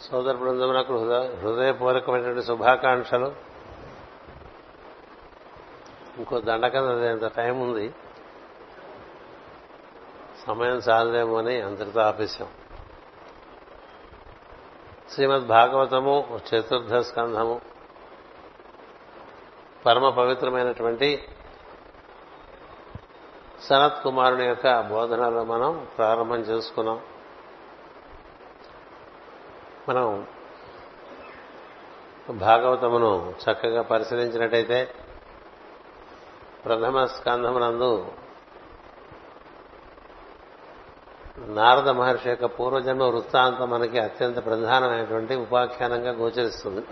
సోదర బృందమునకు హృదయ హృదయపూర్వకమైనటువంటి శుభాకాంక్షలు. ఇంకో దండకం అదేంత టైం ఉంది? సమయం చాలదేమో అని అందరితో ఆపేశాం. శ్రీమద్ భాగవతము చతుర్థ స్కంధము పరమ పవిత్రమైనటువంటి సనత్ కుమారుని యొక్క బోధనలో మనం ప్రారంభం చేసుకున్నాం. మనం భాగవతమును చక్కగా పరిశీలించినట్టయితే ప్రథమ స్కంధమునందు నారద మహర్షి యొక్క పూర్వజన్మ వృత్తాంతం మనకి అత్యంత ప్రధానమైనటువంటి ఉపాఖ్యానంగా గోచరిస్తుంది.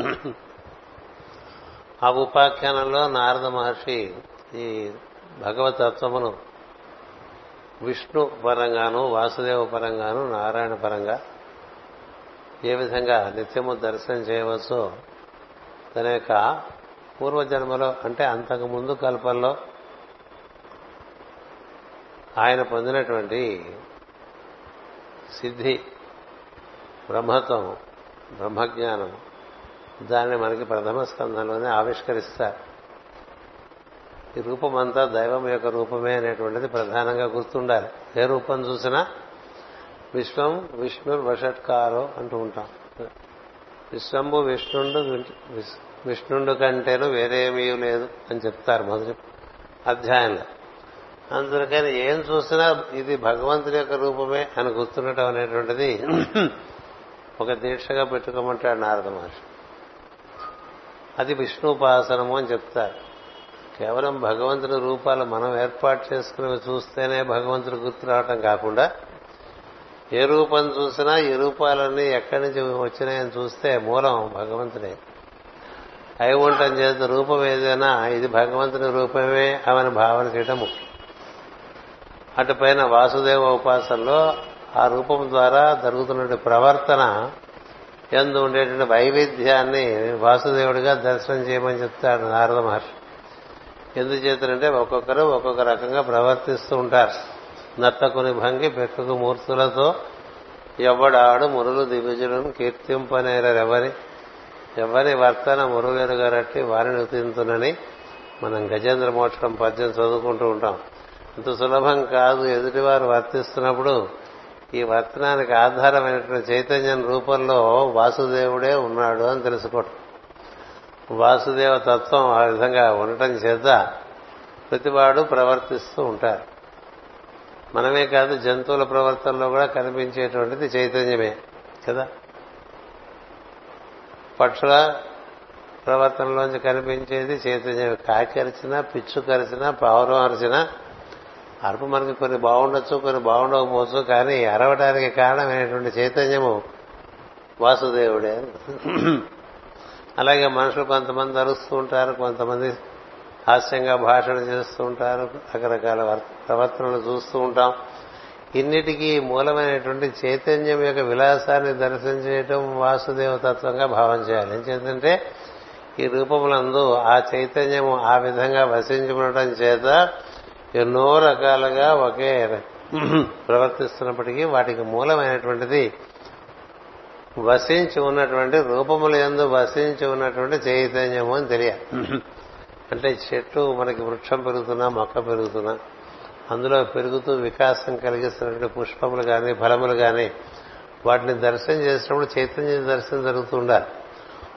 ఆ ఉపాఖ్యానంలో నారద మహర్షి ఈ భగవతత్వమును విష్ణు పరంగాను వాసుదేవ పరంగాను నారాయణ పరంగా ఏ విధంగా నిత్యము దర్శనం చేయవచ్చో తన యొక్క పూర్వజన్మలో అంటే అంతకు ముందు కల్పంలో ఆయన పొందినటువంటి సిద్ధి బ్రహ్మత్వం బ్రహ్మజ్ఞానం దాన్ని మనకి ప్రథమ స్కంధంలోనే ఆవిష్కరిస్తారు. ఈ రూపమంతా దైవం యొక్క రూపమే అనేటువంటిది ప్రధానంగా గుర్తుండాలి. ఏ రూపం చూసినా విశ్వం విష్ణుర్ వషట్కారో అంటూ ఉంటాం. విశ్వంబు విష్ణుండు విష్ణుండు కంటేను వేరేమీ లేదు అని చెప్తారు మొదటి అధ్యాయంలో. అందుకని ఏం చూసినా ఇది భగవంతుడి యొక్క రూపమే అని గుర్తుండటం అనేటువంటిది ఒక దీక్షగా పెట్టుకోమంటాడు నారద మహర్షి. అది విష్ణుపాసనము అని చెప్తారు. కేవలం భగవంతుని రూపాలు మనం ఏర్పాటు చేసుకుని చూస్తేనే భగవంతుడు గుర్తు రావటం కాకుండా ఏ రూపం చూసినా ఈ రూపాలన్నీ ఎక్కడి నుంచి వచ్చినాయని చూస్తే మూలం భగవంతుడే. అయి ఉండటం చేత రూపం ఏదైనా ఇది భగవంతుని రూపమే అవని భావన చేయటం ముఖ్యం. అటుపైన వాసుదేవ ఉపాసనలో ఆ రూపం ద్వారా జరుగుతున్న ప్రవర్తన ఎందు ఉండేటువంటి వైవిధ్యాన్ని వాసుదేవుడిగా దర్శనం చేయమని చెప్తాడు నారద మహర్షి. ఎందుచేతనంటే ఒక్కొక్కరు ఒక్కొక్క రకంగా ప్రవర్తిస్తూ ఉంటారు. నత్తకుని భంగి పెక్కకు మూర్తులతో ఎవ్వడాడు మురులు దివిజులను కీర్తింపనేరెవరి ఎవరి? వర్తన మురుగెరుగరట్టి వారిని ఉతింతునని మనం గజేంద్ర మోక్షం పద్యం చదువుకుంటూ ఉంటాం. ఇంత సులభం కాదు. ఎదుటివారు వర్తిస్తున్నప్పుడు ఈ వర్తనానికి ఆధారమైనటువంటి చైతన్యం రూపంలో వాసుదేవుడే ఉన్నాడు అని తెలుసుకోవటం. వాసుదేవ తత్వం ఆ విధంగా ఉండటం చేత ప్రతివాడు ప్రవర్తిస్తూ ఉంటారు. మనమే కాదు జంతువుల ప్రవర్తనలో కూడా కనిపించేటువంటిది చైతన్యమే కదా? పక్షుల ప్రవర్తనలోంచి కనిపించేది చైతన్యం కాకి అరిచినా పిచ్చు కరిచినా పావురం అరిచినా అరుపు మనకి కొన్ని బాగుండొచ్చు కొన్ని బాగుండకపోవచ్చు కానీ అరవడానికి కారణమైనటువంటి చైతన్యము వాసుదేవుడే. అలాగే మనుషులు కొంతమంది అరుస్తూ ఉంటారు కొంతమంది హాస్యంగా భాషలు చేస్తూ ఉంటారు రకరకాల ప్రవర్తనలు చూస్తూ ఉంటాం. ఇన్నిటికీ మూలమైనటువంటి చైతన్యం యొక్క విలాసాన్ని దర్శనం చేయటం భావం చేయాలి. ఎందుకంటే ఈ రూపములందు ఆ చైతన్యము ఆ విధంగా వసించి చేత ఎన్నో రకాలుగా ఒకే ప్రవర్తిస్తున్నప్పటికీ వాటికి మూలమైనటువంటిది వసించి ఉన్నటువంటి రూపములందు వసించి ఉన్నటువంటి చైతన్యము అని తెలియాలి. అంటే చెట్టు మనకి వృక్షం పెరుగుతున్నా మొక్క పెరుగుతున్నా అందులో పెరుగుతూ వికాసం కలిగిస్తున్నటువంటి పుష్పములు కానీ ఫలములు కానీ వాటిని దర్శనం చేసినప్పుడు చైతన్య దర్శనం జరుగుతూ ఉండాలి.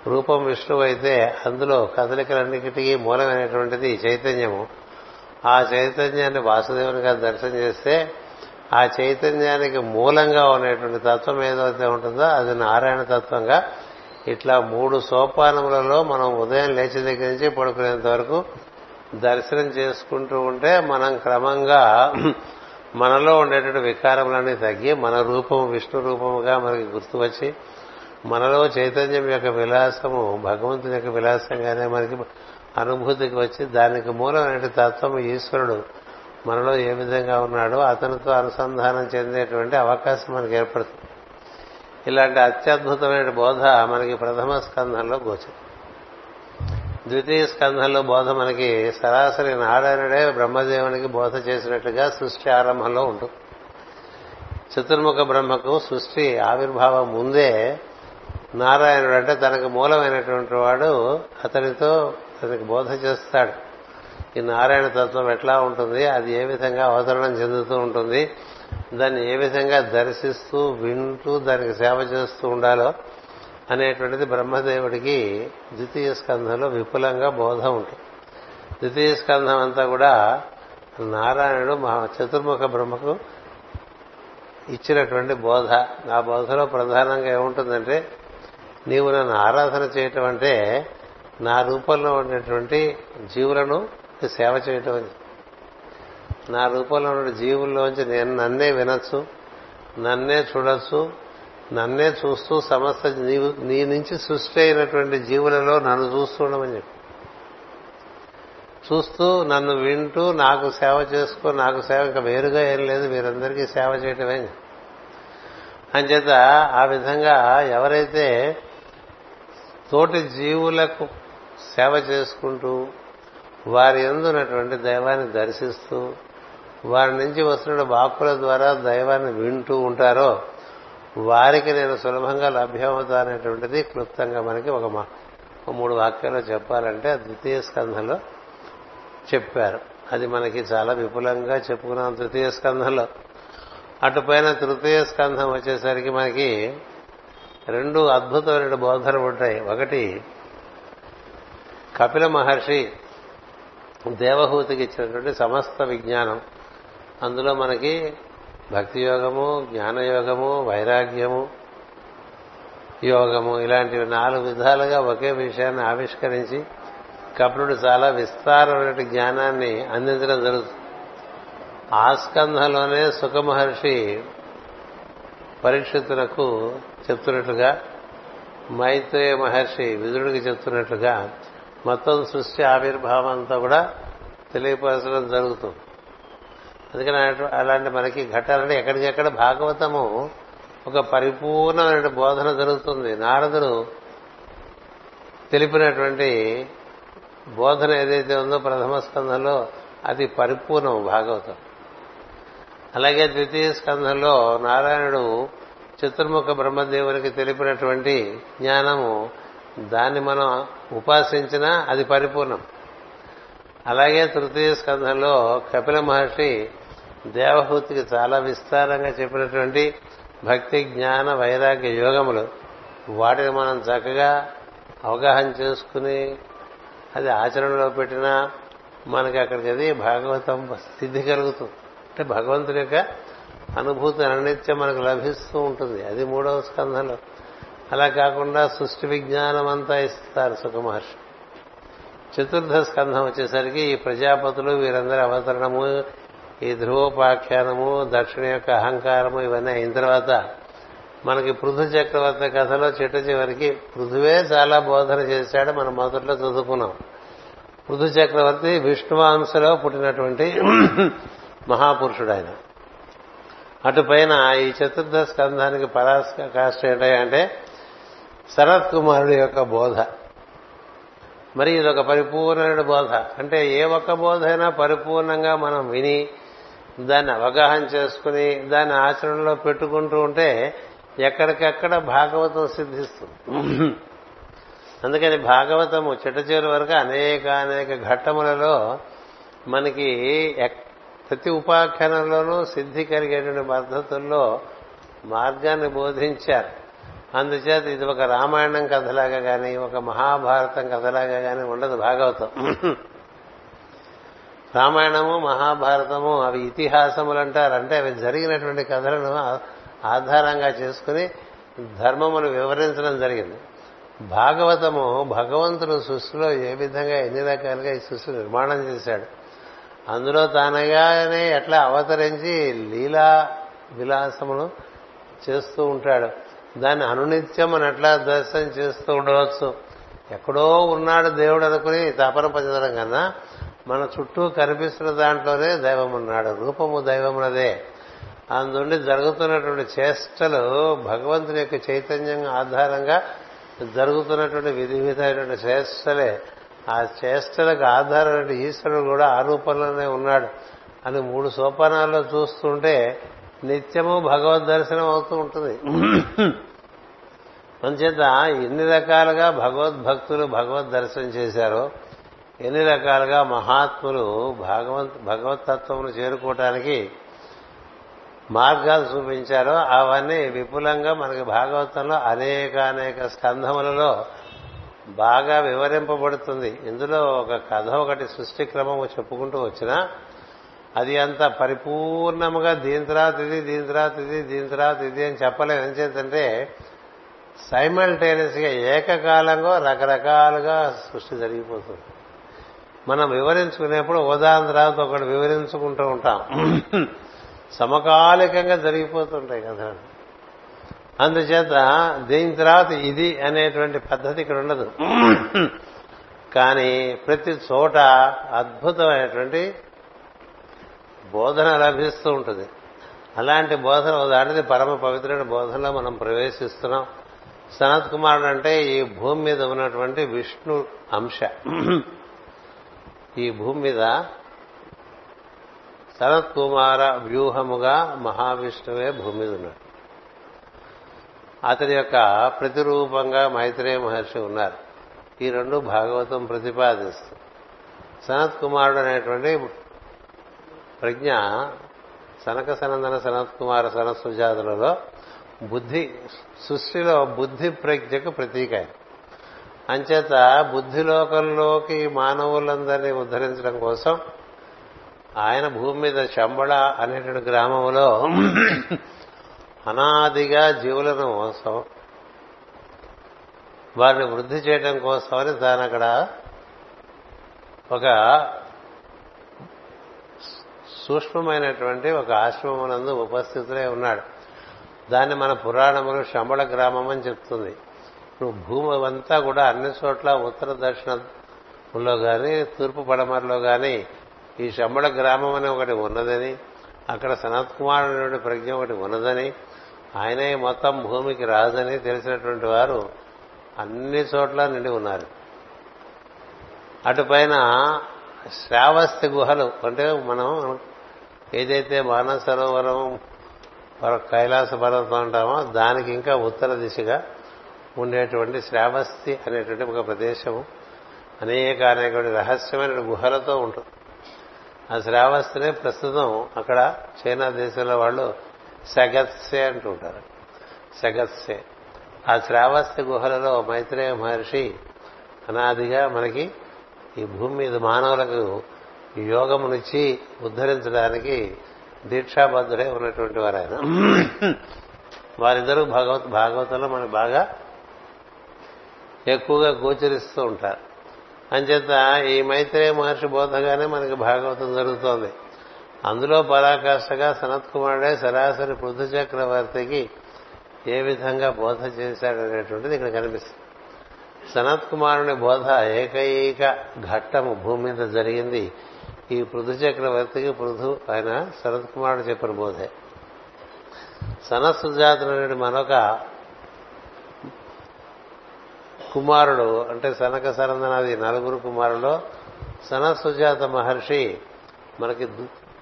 రూపం విష్ణువు అయితే అందులో కదలికలన్నిటికీ మూలమైనటువంటిది చైతన్యము. ఆ చైతన్యాన్ని వాసుదేవునిగా దర్శనం చేస్తే ఆ చైతన్యానికి మూలంగా ఉండేటువంటి తత్వం ఏదైతే ఉంటుందో అది నారాయణ తత్వంగా ఇట్లా మూడు సోపానములలో మనం ఉదయం లేచి దగ్గర నుంచి పడుకునేంత వరకు దర్శనం చేసుకుంటూ ఉంటే మనం క్రమంగా మనలో ఉండేటువంటి వికారములన్నీ తగ్గి మన రూపము విష్ణు రూపముగా మనకి గుర్తు వచ్చి మనలో చైతన్యం యొక్క విలాసము భగవంతుని యొక్క విలాసంగానే మనకి అనుభూతికి వచ్చి దానికి మూలమైన తత్వం ఈశ్వరుడు మనలో ఏ విధంగా ఉన్నాడో అతనితో అనుసంధానం చెందేటువంటి అవకాశం మనకు ఏర్పడుతుంది. ఇలాంటి అత్యద్భుతమైన బోధ మనకి ప్రథమ స్కంధంలో గోచరం. ద్వితీయ స్కంధంలో బోధ మనకి సరాసరి నారాయణుడే బ్రహ్మదేవునికి బోధ చేసినట్లుగా సృష్టి ఆరంభంలో ఉంటుంది. చతుర్ముఖ బ్రహ్మకు సృష్టి ఆవిర్భావం ముందే నారాయణుడు అంటే తనకు మూలమైనటువంటి వాడు అతనితో అతనికి బోధ చేస్తాడు. ఈ నారాయణ తత్వం ఎట్లా ఉంటుంది? అది ఏ విధంగా అవతరణం చెందుతూ ఉంటుంది? దాన్ని ఏ విధంగా దర్శిస్తూ వింటూ దానికి సేవ చేస్తూ ఉండాలో అనేటువంటిది బ్రహ్మదేవుడికి ద్వితీయ స్కంధంలో విపులంగా బోధ ఉంటుంది. ద్వితీయ స్కంధం అంతా కూడా నారాయణుడు మహా చతుర్ముఖ బ్రహ్మకు ఇచ్చినటువంటి బోధ. ఆ బోధలో ప్రధానంగా ఏముంటుందంటే నీవు నన్ను ఆరాధన చేయటం అంటే నా రూపంలో ఉన్నటువంటి జీవులను సేవ చేయటం అని. నా రూపంలో ఉన్న జీవుల్లోంచి నేను నన్నే వినొచ్చు నన్నే చూడొచ్చు నన్నే చూస్తూ సమస్త నీవు నీ నుంచి సృష్టి అయినటువంటి జీవులలో నన్ను చూస్తూ ఉండమని చెప్పి. చూస్తూ నన్ను వింటూ నాకు సేవ చేసుకో నాకు సేవ ఇంకా వేరుగా ఏం లేదు మీరందరికీ సేవ చేయటమే అంచేత ఆ విధంగా ఎవరైతే తోటి జీవులకు సేవ చేసుకుంటూ వారి ఎందున్నటువంటి దైవాన్ని దర్శిస్తూ వారి నుంచి వస్తున్న వాక్కుల ద్వారా దైవాన్ని వింటూ ఉంటారో వారికి నేను సులభంగా లభ్యమవుతానటువంటిది క్లుప్తంగా మనకి ఒక మూడు వాక్యాలు చెప్పాలంటే ద్వితీయ స్కంధంలో చెప్పారు. అది మనకి చాలా విపులంగా చెప్పుకున్నాం తృతీయ స్కంధంలో. అటుపైన తృతీయ స్కంధం వచ్చేసరికి మనకి రెండు అద్భుతమైన బోధనలు ఉంటాయి. ఒకటి కపిల మహర్షి దేవహూతికి ఇచ్చినటువంటి సమస్త విజ్ఞానం. అందులో మనకి భక్తి యోగము జ్ఞానయోగము వైరాగ్యము యోగము ఇలాంటివి నాలుగు విధాలుగా ఒకే విషయాన్ని ఆవిష్కరించి కపిలుడు చాలా విస్తారమైన జ్ఞానాన్ని అందించడం జరుగుతుంది. ఆ స్కంధంలోనే సుఖమహర్షి పరీక్షితులకు చెప్తున్నట్లుగా మైత్రేయ మహర్షి విదురుడికి చెప్తున్నట్లుగా మొత్తం సృష్టి ఆవిర్భావం అంతా కూడా తెలియపరచడం జరుగుతుంది. అందుకని అలాంటి మనకి ఘట్టాలంటే ఎక్కడికెక్కడ భాగవతము ఒక పరిపూర్ణమైన బోధన జరుగుతుంది. నారదుడు తెలిపినటువంటి బోధన ఏదైతే ఉందో ప్రథమ స్కంధంలో అది పరిపూర్ణం భాగవతం. అలాగే ద్వితీయ స్కంధంలో నారాయణుడు చతుర్ముఖ బ్రహ్మదేవునికి తెలిపినటువంటి జ్ఞానము దాన్ని మనం ఉపాసించినా అది పరిపూర్ణం. అలాగే తృతీయ స్కంధంలో కపిల మహర్షి దేవహూతికి చాలా విస్తారంగా చెప్పినటువంటి భక్తి జ్ఞాన వైరాగ్య యోగములు వాటిని మనం చక్కగా అవగాహన చేసుకుని అది ఆచరణలో పెట్టినా మనకి అక్కడికి అది భాగవతం స్థితి కలుగుతుంది. అంటే భగవంతుని యొక్క అనుభూతి అనిత్యం మనకు లభిస్తూ ఉంటుంది. అది మూడవ స్కంధంలో. అలా కాకుండా సృష్టి విజ్ఞానం అంతా ఇస్తారు సుఖమహర్షి. చతుర్థ స్కంధం వచ్చేసరికి ఈ ప్రజాపతులు వీరందరి అవతరణము ఈ ధ్రువోపాఖ్యానము దక్షిణ యొక్క అహంకారము ఇవన్నీ అయిన తర్వాత మనకి పృథు చక్రవర్తి కథలో చిట్ట చివరికి పృథువే చాలా బోధన చేశాడు మనం మొదట్లో చదువుకున్నాం. పృథు చక్రవర్తి విష్ణువాంశలో పుట్టినటువంటి మహాపురుషుడు ఆయన అటుపైన ఈ చతుర్థ స్కంధానికి పరాస్క కాస్ట్ ఏంటంటే శరత్ కుమారుడి యొక్క బోధ. మరి ఇది ఒక పరిపూర్ణమైన బోధ. అంటే ఏ ఒక్క బోధ అయినా పరిపూర్ణంగా మనం విని దాన్ని అవగాహన చేసుకుని దాన్ని ఆచరణలో పెట్టుకుంటూ ఉంటే ఎక్కడికెక్కడ భాగవతం సిద్ధిస్తుంది. అందుకని భాగవతము చిట్టచేరు వరకు అనేక అనేక ఘట్టములలో మనకి ప్రతి ఉపాఖ్యానంలోనూ సిద్ధి కలిగేటువంటి పద్ధతుల్లో మార్గాన్ని బోధించారు. అందుచేత ఇది ఒక రామాయణం కథలాగా కానీ ఒక మహాభారతం కథలాగా కానీ ఉండదు భాగవతం. రామాయణము మహాభారతము అవి ఇతిహాసములు అంటారు అంటే అవి జరిగినటువంటి కథలను ఆధారంగా చేసుకుని ధర్మమును వివరించడం జరిగింది. భాగవతము భగవంతుడు సృష్టిలో ఏ విధంగా ఎన్ని రకాలుగా ఈ సృష్టి నిర్మాణం చేశాడు? అందులో తానగానే ఎట్లా అవతరించి లీలా విలాసమును చేస్తూ ఉంటాడు. దాన్ని అనునిత్యం మనం ఎట్లా దర్శనం చేస్తూ ఉండవచ్చు? ఎక్కడో ఉన్నాడు దేవుడు అనుకుని తపన పంచడం కన్నా మన చుట్టూ కనిపిస్తున్న దాంట్లోనే దైవం ఉన్నాడు రూపము దైవమునదే. అందుండి జరుగుతున్నటువంటి చేష్టలు భగవంతుని యొక్క చైతన్యం ఆధారంగా జరుగుతున్నటువంటి విధి విధమైనటువంటి చేష్టలే. ఆ చేష్టలకు ఆధారమైన ఈశ్వరుడు కూడా ఆ రూపంలోనే ఉన్నాడు అని మూడు సోపానాల్లో చూస్తుంటే నిత్యము భగవద్ దర్శనం అవుతూ ఉంటుంది. అంచేత ఎన్ని రకాలుగా భగవద్భక్తులు భగవద్ దర్శనం చేశారో ఎన్ని రకాలుగా మహాత్ములు భగవంత్ భగవతత్వమును చేరుకోవటానికి మార్గాలు చూపించారో అవన్నీ విపులంగా మనకి భాగవతంలో అనేక అనేక స్కంధములలో బాగా వివరింపబడుతుంది. ఇందులో ఒక కథ ఒకటి సృష్టి క్రమము చెప్పుకుంటూ వచ్చినా అది అంత పరిపూర్ణముగా దీని తర్వాత ఇది దీని తర్వాత ఇది దీని తర్వాత ఇది అని చెప్పలేదు ఏం చేద్దంటే సైమల్టేనియస్గా ఏకకాలంగా రకరకాలుగా సృష్టి జరిగిపోతుంది. మనం వివరించుకునేప్పుడు ఉదాహరణ తర్వాత ఒకటి వివరించుకుంటూ ఉంటాం. సమకాలికంగా జరిగిపోతుంటాయి కదా. అందుచేత దీని తర్వాత ఇది అనేటువంటి పద్ధతి ఇక్కడ ఉండదు. కానీ ప్రతి చోట అద్భుతమైనటువంటి బోధన లభిస్తూ ఉంటుంది. అలాంటి బోధన దాటిది పరమ పవిత్రమైన బోధనలో మనం ప్రవేశిస్తున్నాం. సనత్ కుమారుడు అంటే ఈ భూమి మీద ఉన్నటువంటి విష్ణు అంశ. ఈ భూమి మీద సనత్ కుమార వ్యూహముగా మహావిష్ణువే భూమి మీద ఉన్నాడు. అతని యొక్క ప్రతిరూపంగా మైత్రేయ మహర్షి ఉన్నారు. ఈ రెండు భాగవతం ప్రతిపాదిస్తుంది సనత్ కుమారుడు అనేటువంటి ప్రజ్ఞ సనక సనందన సనత్ కుమార సనత్ సుజాతులలో బుద్ధి సృష్టిలో బుద్ధి ప్రజ్ఞకు ప్రతీక ఆయన అంచేత బుద్ధిలోకంలోకి మానవులందరినీ ఉద్ధరించడం కోసం ఆయన భూమి మీద శంబళ అనేటువంటి గ్రామంలో అనాదిగా జీవులను కోసం వారిని వృద్ధి చేయడం కోసమని తాను అక్కడ ఒక సూక్ష్మమైనటువంటి ఒక ఆశ్రమమునందు ఉపస్థితులే ఉన్నాడు. దాన్ని మన పురాణములు శంబళ గ్రామం అని చెప్తుంది. ఇప్పుడు భూమి అంతా కూడా అన్ని చోట్ల ఉత్తర దక్షిణంలో కానీ తూర్పు పడమరలో కానీ ఈ శంబళ గ్రామం అని ఒకటి ఉన్నదని అక్కడ సనత్ కుమార్ అనేటువంటి ప్రజ్ఞ ఒకటి ఉన్నదని ఆయనే మొత్తం భూమికి రాదని తెలిసినటువంటి వారు అన్ని చోట్ల నిండి ఉన్నారు. అటుపైన శ్రావస్తి గుహలు అంటే మనం ఏదైతే మానసరోవరం కైలాస పర్వతం అంటామో దానికి ఇంకా ఉత్తర దిశగా ఉండేటువంటి శ్రావస్తి అనేటువంటి ఒక ప్రదేశం అనేక అనేటువంటి రహస్యమైన గుహలతో ఉంటుంది. ఆ శ్రావస్తినే ప్రస్తుతం అక్కడ చైనా దేశంలో వాళ్ళు సగత్సే అంటుంటారు. సగత్సే. ఆ శ్రావస్తి గుహలలో మైత్రేయ మహర్షి అనాదిగా మనకి ఈ భూమి మీద మానవులకు యోగమునిచ్చి ఉద్ధరించడానికి దీక్షాబద్ధుడే ఉన్నటువంటి వారు ఆయన వారిద్దరూ భగవత్ భాగవతంలో మనకు బాగా ఎక్కువగా గోచరిస్తూ ఉంటారు. అంచేత ఈ మైత్రేయ మహర్షి బోధగానే మనకి భాగవతం జరుగుతోంది. అందులో పరాకాష్ఠగా సనత్ కుమారుడే సరాసరి పృథు చక్రవర్తికి ఏ విధంగా బోధ చేశాడనేటువంటిది ఇక్కడ కనిపిస్తుంది. సనత్ కుమారుని బోధ ఏకైక ఘట్టము భూమి మీద జరిగింది. ఈ పృథు చక్రవర్తికి పృథు ఆయన సనత్ కుమారుడు చెప్పిన బోధే. సనత్ సుజాతుడు మరొక కుమారుడు అంటే సనక సరందనాది నలుగురు కుమారులో సనసుజాత సుజాత మహర్షి మనకి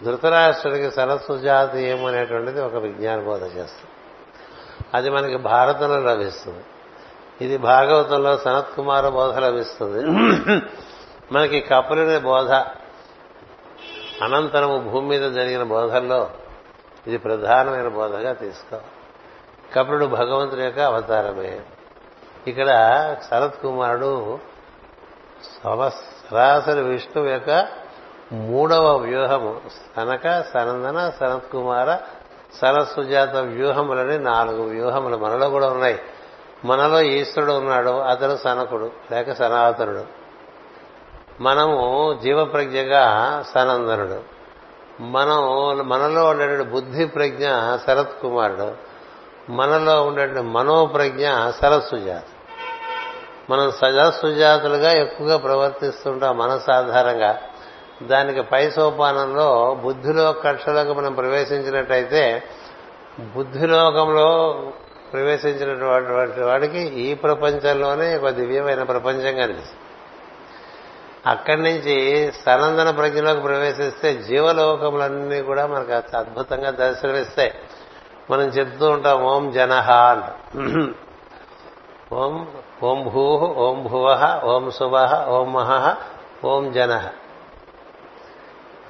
ధృతరాష్ట్రుడికి సనత్ సుజాత ఏమనేటువంటిది ఒక విజ్ఞాన బోధ చేస్తుంది. అది మనకి భారతంలో లభిస్తుంది. ఇది భాగవతంలో సనత్ కుమార బోధ లభిస్తుంది. మనకి కపులుని బోధ అనంతరము భూమి మీద జరిగిన బోధల్లో ఇది ప్రధానమైన బోధగా తీసుకోవాలి. కపులుడు భగవంతుని యొక్క అవతారమే. ఇక్కడ శరత్ కుమారుడు సరాసరి విష్ణువు యొక్క మూడవ వ్యూహము. సనక సనందన సనత్ కుమార సరస్సుజాత వ్యూహములని నాలుగు వ్యూహములు మనలో కూడా ఉన్నాయి. మనలో ఈశ్వరుడు ఉన్నాడు అతడు సనకుడు లేక సనాతనుడు. మనము జీవప్రజ్ఞగా సనందనుడు. మనం మనలో ఉండేటువంటి బుద్ధి ప్రజ్ఞ శరత్ కుమారుడు. మనలో ఉండేటువంటి మనోప్రజ్ఞ సరస్సుజాత. మనం సజా సుజాతులుగా ఎక్కువగా ప్రవర్తిస్తుంటాం మనసు ఆధారంగా. దానికి పై సోపానంలో బుద్ధిలో కక్షలోకి మనం ప్రవేశించినట్టయితే బుద్ధిలోకంలో ప్రవేశించినటువంటి వాడికి ఈ ప్రపంచంలోనే ఒక దివ్యమైన ప్రపంచం కనిపిస్తుంది. అక్కడి నుంచి సనందన ప్రజ్ఞలోకి ప్రవేశిస్తే జీవలోకములన్నీ కూడా మనకు అద్భుతంగా దర్శనమిస్తాయి. మనం చెప్తూ ఉంటాం ఓం జనహ అంట. ఓం ఓం భూ ఓం భువ ఓం శుభ ఓం మహ ఓం జన.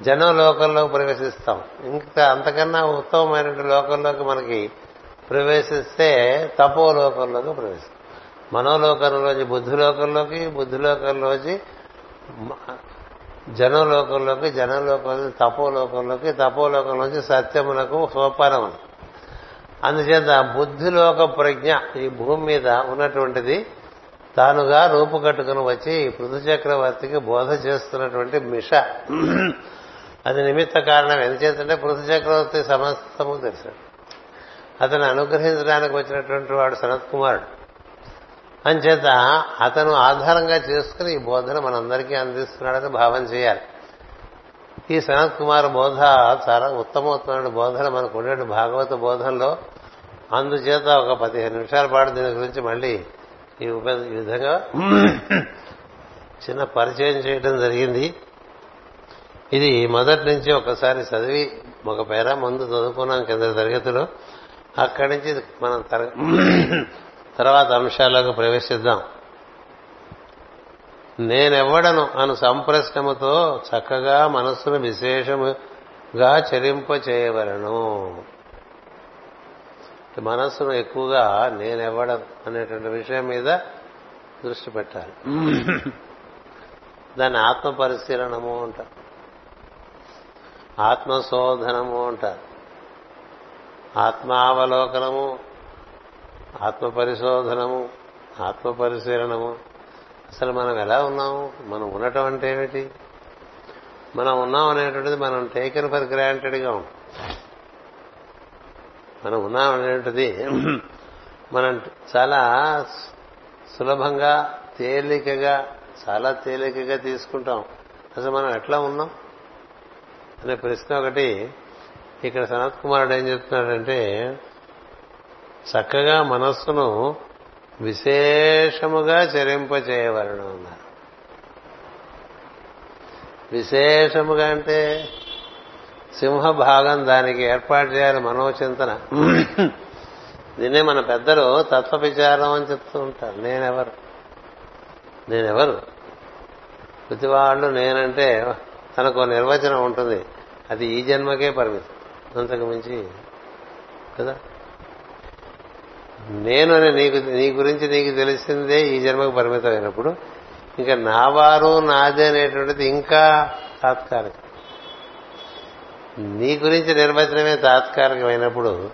జనం లోకంలోకి ప్రవేశిస్తాం. ఇంకా అంతకన్నా ఉత్తమమైన లోకంలోకి మనకి ప్రవేశిస్తే తపో లోకంలోకి ప్రవేశిస్తాం. మనోలోకంలోంచి బుద్ధిలోకంలోకి బుద్ధిలోకంలోంచి జనలోకంలోకి జనలోకంలోకి తపోలోకంలోకి తపోలోకంలోంచి సత్యములకు సోపానములు అందుచేత బుద్ధిలోక ప్రజ్ఞ ఈ భూమి మీద ఉన్నటువంటిది తానుగా రూపుకట్టుకుని వచ్చి పృథు చక్రవర్తికి బోధ చేస్తున్నటువంటి మిష. అది నిమిత్త కారణం. ఎందుచేతంటే పృథు చక్రవర్తి సమస్తము తెలిసాడు అతను అనుగ్రహించడానికి వచ్చినటువంటి వాడు సనత్ కుమారుడు. అంచేత అతను ఆధారంగా చేసుకుని ఈ బోధన మనందరికీ అందిస్తున్నాడని భావం చేయాలి. ఈ సనత్ కుమార్ బోధ చాలా ఉత్తమోత్తమైన బోధన. మనకు ఉండే భాగవత బోధనలో అందుచేత ఒక పదిహేను నిమిషాల పాటు దీని గురించి మళ్ళీ ఈ ఉప- ఈ విధంగా చిన్న పరిచయం చేయడం జరిగింది. ఇది మొదటి నుంచి ఒకసారి చదివి ఒక పేర ముందు చదువుకున్నాం కింద తరగతిలో. అక్కడి నుంచి మనం తర్వాత అంశాలకు ప్రవేశిద్దాం. నేనెవ్వడను అను సంప్రశ్నముతో చక్కగా మనస్సును విశేషముగా చరింప చేయవలను మనస్సును ఎక్కువగా నేనెవ్వడం అనేటువంటి విషయం మీద దృష్టి పెట్టాలి. దాన్ని ఆత్మ పరిశీలనము అంటారు ఆత్మశోధనము అంటారు ఆత్మావలోకనము ఆత్మ పరిశోధనము ఆత్మ పరిశీలనము అసలు మనం ఎలా ఉన్నాము? మనం ఉండటం అంటే ఏమిటి? మనం ఉన్నాం అనేటువంటిది మనం టేకెన్ ఫర్ గ్రాంటెడ్గా ఉంటాం. మనం ఉన్నాం అనేటువంటిది మనం చాలా సులభంగా తేలికగా చాలా తేలికగా తీసుకుంటాం. అసలు మనం ఎట్లా ఉన్నాం? అనే ప్రశ్న ఒకటి ఇక్కడ సనత్ కుమారుడు ఏం చెప్తున్నాడంటే చక్కగా మనస్సును విశేషముగా చెరింపచేయవలను అన్నారు. విశేషముగా అంటే సింహ భాగం దానికి ఏర్పాటు చేయాలి మనోచింతన. దీన్నే మన పెద్దలు తత్వ విచారం అని చెప్తూ ఉంటారు. నేనెవరు? నేనెవరు? ప్రతివాళ్ళు నేనంటే తనకు నిర్వచనం ఉంటుంది. అది ఈ జన్మకే పరిమితం. అంతకు మించి కదా? నేను అని నీకు నీ గురించి నీకు తెలిసిందే ఈ జన్మకు పరిమితమైనప్పుడు. ఇంకా నా వారు నాదే అనేటువంటిది ఇంకా తాత్కాలికం. నీ గురించి నిర్వచనమే తాత్కాలికమైనప్పుడు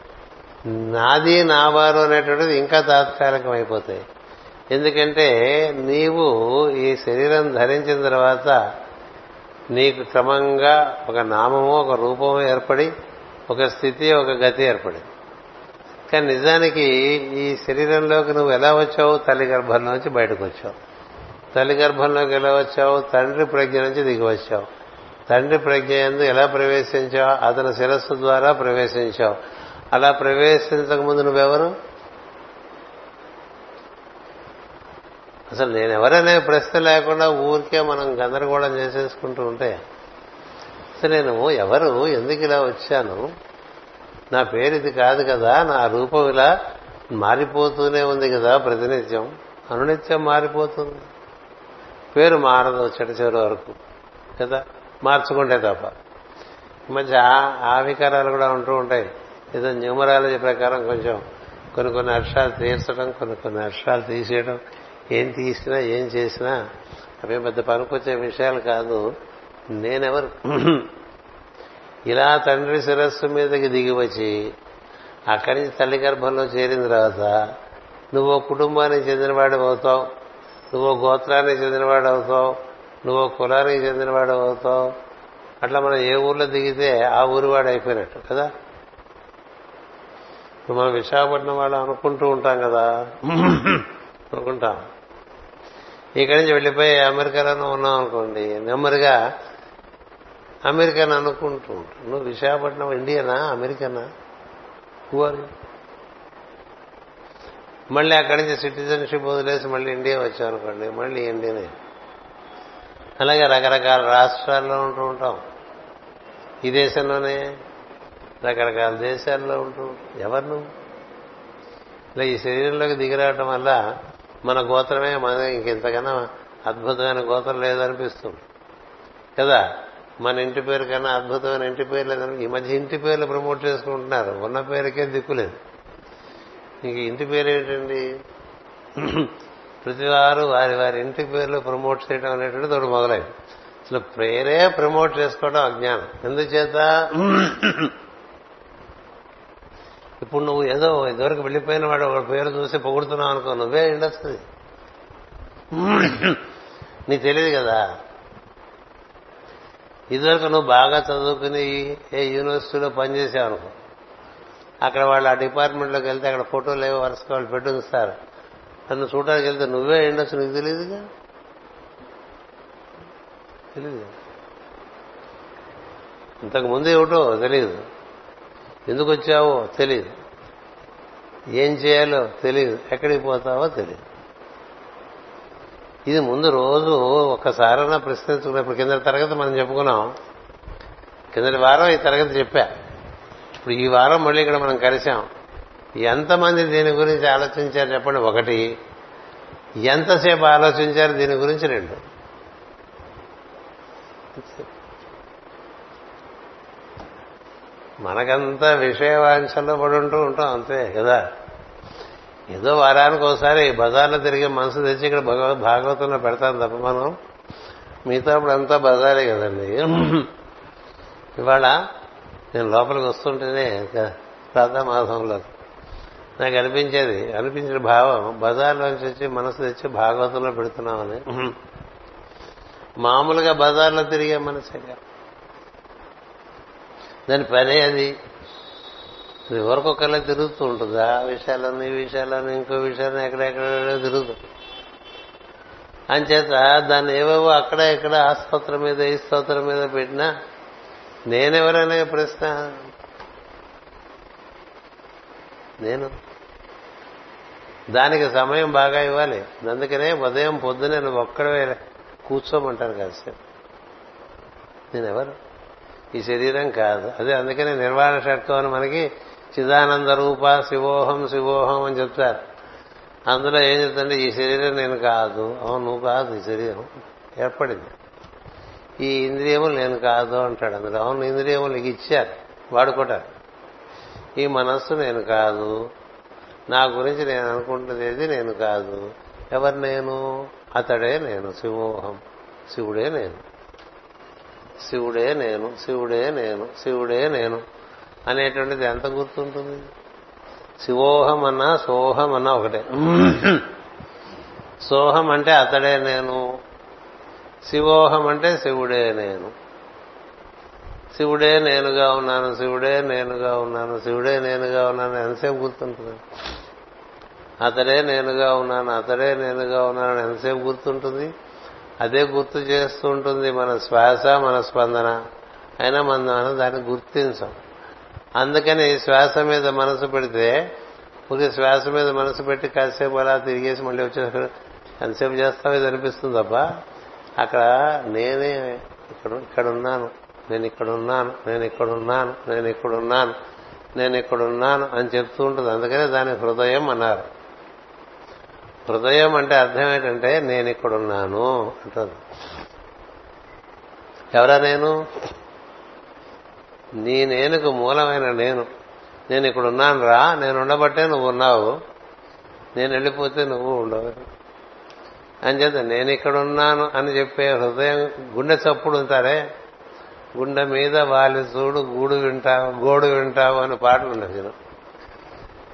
నాది నా వారు అనేటువంటిది ఇంకా తాత్కాలికం అయిపోతాయి ఎందుకంటే నీవు ఈ శరీరం ధరించిన తర్వాత నీకు క్రమంగా ఒక నామము ఒక రూపము ఏర్పడి ఒక స్థితి ఒక గతి ఏర్పడింది. కానీ నిజానికి ఈ శరీరంలోకి నువ్వు ఎలా వచ్చావు తల్లి గర్భంలోంచి బయటకు వచ్చావు. తల్లి గర్భంలోకి ఎలా వచ్చావు తండ్రి ప్రజ్ఞ నుంచి దిగి వచ్చావు. తండ్రి ప్రజ్ఞ ఎందు ఎలా ప్రవేశించావు? అతని శిరస్సు ద్వారా ప్రవేశించావు. అలా ప్రవేశించక ముందు నువ్వెవరు? అసలు నేనెవరనే ప్రశ్న లేకుండా ఊరికే మనం గందరగోళం చేసేసుకుంటూ ఉంటే అసలు నేను ఎవరు? ఎందుకు ఇలా వచ్చాను? నా పేరు ఇది కాదు కదా. నా రూపం ఇలా మారిపోతూనే ఉంది కదా ప్రతినిత్యం. అనునిత్యం మారిపోతుంది. పేరు మారదు చెట చివరి వరకు. కదా? మార్చుకుంటే తప్ప. ఈ మధ్య ఆవికారాలు కూడా ఉంటూ ఉంటాయి. ఏదో న్యూమరాలజీ ప్రకారం కొంచెం కొన్ని కొన్ని అక్షరాలు తీర్చడం కొన్ని కొన్ని అక్షరాలు తీసేయడం ఏం తీసినా ఏం చేసినా అవి పెద్ద పనికొచ్చే విషయాలు కాదు. నేనెవరు? ఇలా తండ్రి శిరస్సు మీదకి దిగి వచ్చి అక్కడి నుంచి తల్లి గర్భంలో చేరిన తర్వాత నువ్వు కుటుంబానికి చెందినవాడు అవుతావు నువ్వు గోత్రానికి చెందినవాడు అవుతావు నువ్వు కులానికి చెందినవాడు అవుతావు. అట్లా మనం ఏ ఊర్లో దిగితే ఆ ఊరివాడు అయిపోయినట్టు కదా? ఇప్పుడు మనం విశాఖపట్నం వాళ్ళు అనుకుంటూ ఉంటాం కదా? అనుకుంటాం. ఇక్కడి నుంచి వెళ్ళిపోయి అమెరికాలోనే ఉన్నాం అనుకోండి. నెమ్మదిగా అమెరికన్ అనుకుంటూ ఉంటాం. నువ్వు విశాఖపట్నం ఇండియనా అమెరికనా? హూ మళ్ళీ అక్కడి నుంచి సిటిజన్షిప్ వదిలేసి మళ్ళీ ఇండియా వచ్చాం అనుకోండి మళ్ళీ ఇండియనే. అలాగే రకరకాల రాష్ట్రాల్లో ఉంటూ ఉంటాం. ఈ దేశంలోనే రకరకాల దేశాల్లో ఉంటూ ఎవరు నువ్వు ఇలా ఈ శరీరంలోకి దిగిరావటం వల్ల మన గోత్రమే మన ఇంకెంతకన్నా అద్భుతమైన గోత్రం లేదనిపిస్తుంది. కదా? మన ఇంటి పేరు కన్నా అద్భుతమైన ఇంటి పేరు లేదని ఈ మధ్య ఇంటి పేర్లు ప్రమోట్ చేసుకుంటున్నారు. ఉన్న పేరుకే దిక్కులేదు ఇంక ఇంటి పేరు ఏంటండి ప్రతివారు వారి వారి ఇంటి పేర్లు ప్రమోట్ చేయడం అనేటువంటి తోడు మొదలైంది. అసలు పేరే ప్రమోట్ చేసుకోవడం అజ్ఞానం. ఎందుచేత? ఇప్పుడు నువ్వు ఏదో ఇదివరకు వెళ్ళిపోయిన వాడు ఒక పేరు చూసి పొగుడుతున్నావు అనుకో నువ్వే ఉండొస్తుంది నీకు తెలియదు కదా? ఇదివరకు నువ్వు బాగా చదువుకుని ఏ యూనివర్సిటీలో పనిచేసావు అనుకో. అక్కడ వాళ్ళు ఆ డిపార్ట్మెంట్లోకి వెళ్తే అక్కడ ఫోటోలు ఏవో వరుసగా వాళ్ళు పెట్టి నన్ను చూడడానికి వెళ్తే నువ్వే ఉండొచ్చు నీకు తెలియదుగా తెలియదు ఇంతకు ముందు ఏమిటో తెలియదు ఎందుకు వచ్చావో తెలియదు ఏం చేయాలో తెలియదు ఎక్కడికి పోతావో తెలియదు ఇది ముందు రోజు ఒక్కసారైనా ప్రశ్నించుకున్నప్పుడు కింద తరగతి మనం చెప్పుకున్నాం. కిందటి వారం ఈ తరగతి చెప్పా. ఇప్పుడు ఈ వారం మళ్ళీ ఇక్కడ మనం కలిసాం ఎంతమంది దీని గురించి ఆలోచించారు చెప్పండి? ఒకటి. ఎంతసేపు ఆలోచించారు? దీని గురించి రెండు. మనకంతా విషయవాంఛల్లో పడి ఉంటూ ఉంటాం అంతే కదా? ఏదో వారానికి ఒకసారి బజార్లో తిరిగి మనసు తెచ్చి ఇక్కడ భాగవతంలో పెడతాను తప్ప మనం. మిగతా అప్పుడు అంతా బజారే కదండి. ఇవాళ నేను లోపలికి వస్తుంటేనే ప్రాతమాసంలో నాకు అనిపించేది. అనిపించిన భావం బజార్లోంచి వచ్చి మనసు తెచ్చి భాగవతంలో పెడుతున్నామని. మామూలుగా బజార్లో తిరిగే మనసే దాని పనే అది. ఎవరికొకళ్ళే తిరుగుతూ ఉంటుంది? ఆ విషయాలను ఈ విషయాలను ఇంకో విషయాలను ఎక్కడెక్కడ తిరుగుతుంది అంచేత దాన్ని ఏవేవో అక్కడ ఇక్కడ ఆ స్తోత్రం మీద ఈ స్తోత్రం మీద పెట్టినా నేనెవరైనా ప్రశ్న నేను దానికి సమయం బాగా ఇవ్వాలి. అందుకనే ఉదయం పొద్దునే నువ్వు ఒక్కడవే కూర్చోమంటారు కాసేపు. నేనెవరు? ఈ శరీరం కాదు. అదే అందుకనే నిర్వాణ షట్కం అని మనకి చిదానంద రూప శివోహం శివోహం అని చెప్తారు. అందులో ఏం చెప్తుంటే ఈ శరీరం నేను కాదు. అవును నువ్వు కాదు ఈ శరీరం ఏర్పడింది. ఈ ఇంద్రియములు నేను కాదు అంటాడు అందులో. అవును ఇంద్రియములు ఇచ్చారు. వాడుకుంటారు ఈ మనస్సు నేను కాదు. నా గురించి నేను అనుకుంటున్నది నేను కాదు. ఎవరు నేను? అతడే నేను శివోహం. శివుడే నేను. శివుడే నేను శివుడే నేను శివుడే నేను. అనేటువంటిది ఎంత గుర్తుంటుంది? శివోహం అన్నా సోహం అన్నా ఒకటే. సోహం అంటే అతడే నేను. శివోహం అంటే శివుడే నేను. శివుడే నేనుగా ఉన్నాను శివుడే నేనుగా ఉన్నాను శివుడే నేనుగా ఉన్నాను ఎంతసేపు గుర్తుంటుంది? అతడే నేనుగా ఉన్నాను అతడే నేనుగా ఉన్నాను ఎంతసేపు గుర్తుంటుంది? అదే గుర్తు చేస్తూ ఉంటుంది మన శ్వాస మన స్పందన. అయినా మనం దాన్ని గుర్తించం. అందుకని శ్వాస మీద మనసు పెడితే ఊరికి శ్వాస మీద మనసు పెట్టి కాసేపు అలా తిరిగేసి మళ్ళీ వచ్చేసి ఎంతసేపు చేస్తావు? ఇది అనిపిస్తుంది తప్ప అక్కడ నేనే ఇక్కడ ఇక్కడ ఉన్నాను నేను ఇక్కడున్నాను నేను ఇక్కడ ఉన్నాను నేను ఇక్కడున్నాను నేను ఇక్కడ ఉన్నాను అని చెప్తూ ఉంటుంది. అందుకనే దాని హృదయం అన్నారు. హృదయం అంటే అర్థం ఏంటంటే నేను ఇక్కడ ఉన్నాను అంటుంది. ఎవరా నేను? నీ నేనుకు మూలమైన నేను. నేను ఇక్కడ ఉన్నాను రా నేను ఉండబట్టే నువ్వు ఉన్నావు. నేను వెళ్ళిపోతే నువ్వు ఉండవు. అని చేత నేను ఇక్కడ ఉన్నాను అని చెప్పే హృదయం గుండె చప్పుడు ఉంటారే? గుండె మీద వాలి చూడు గూడు వింటావు గోడు వింటావు అని పాటలు ఉండదు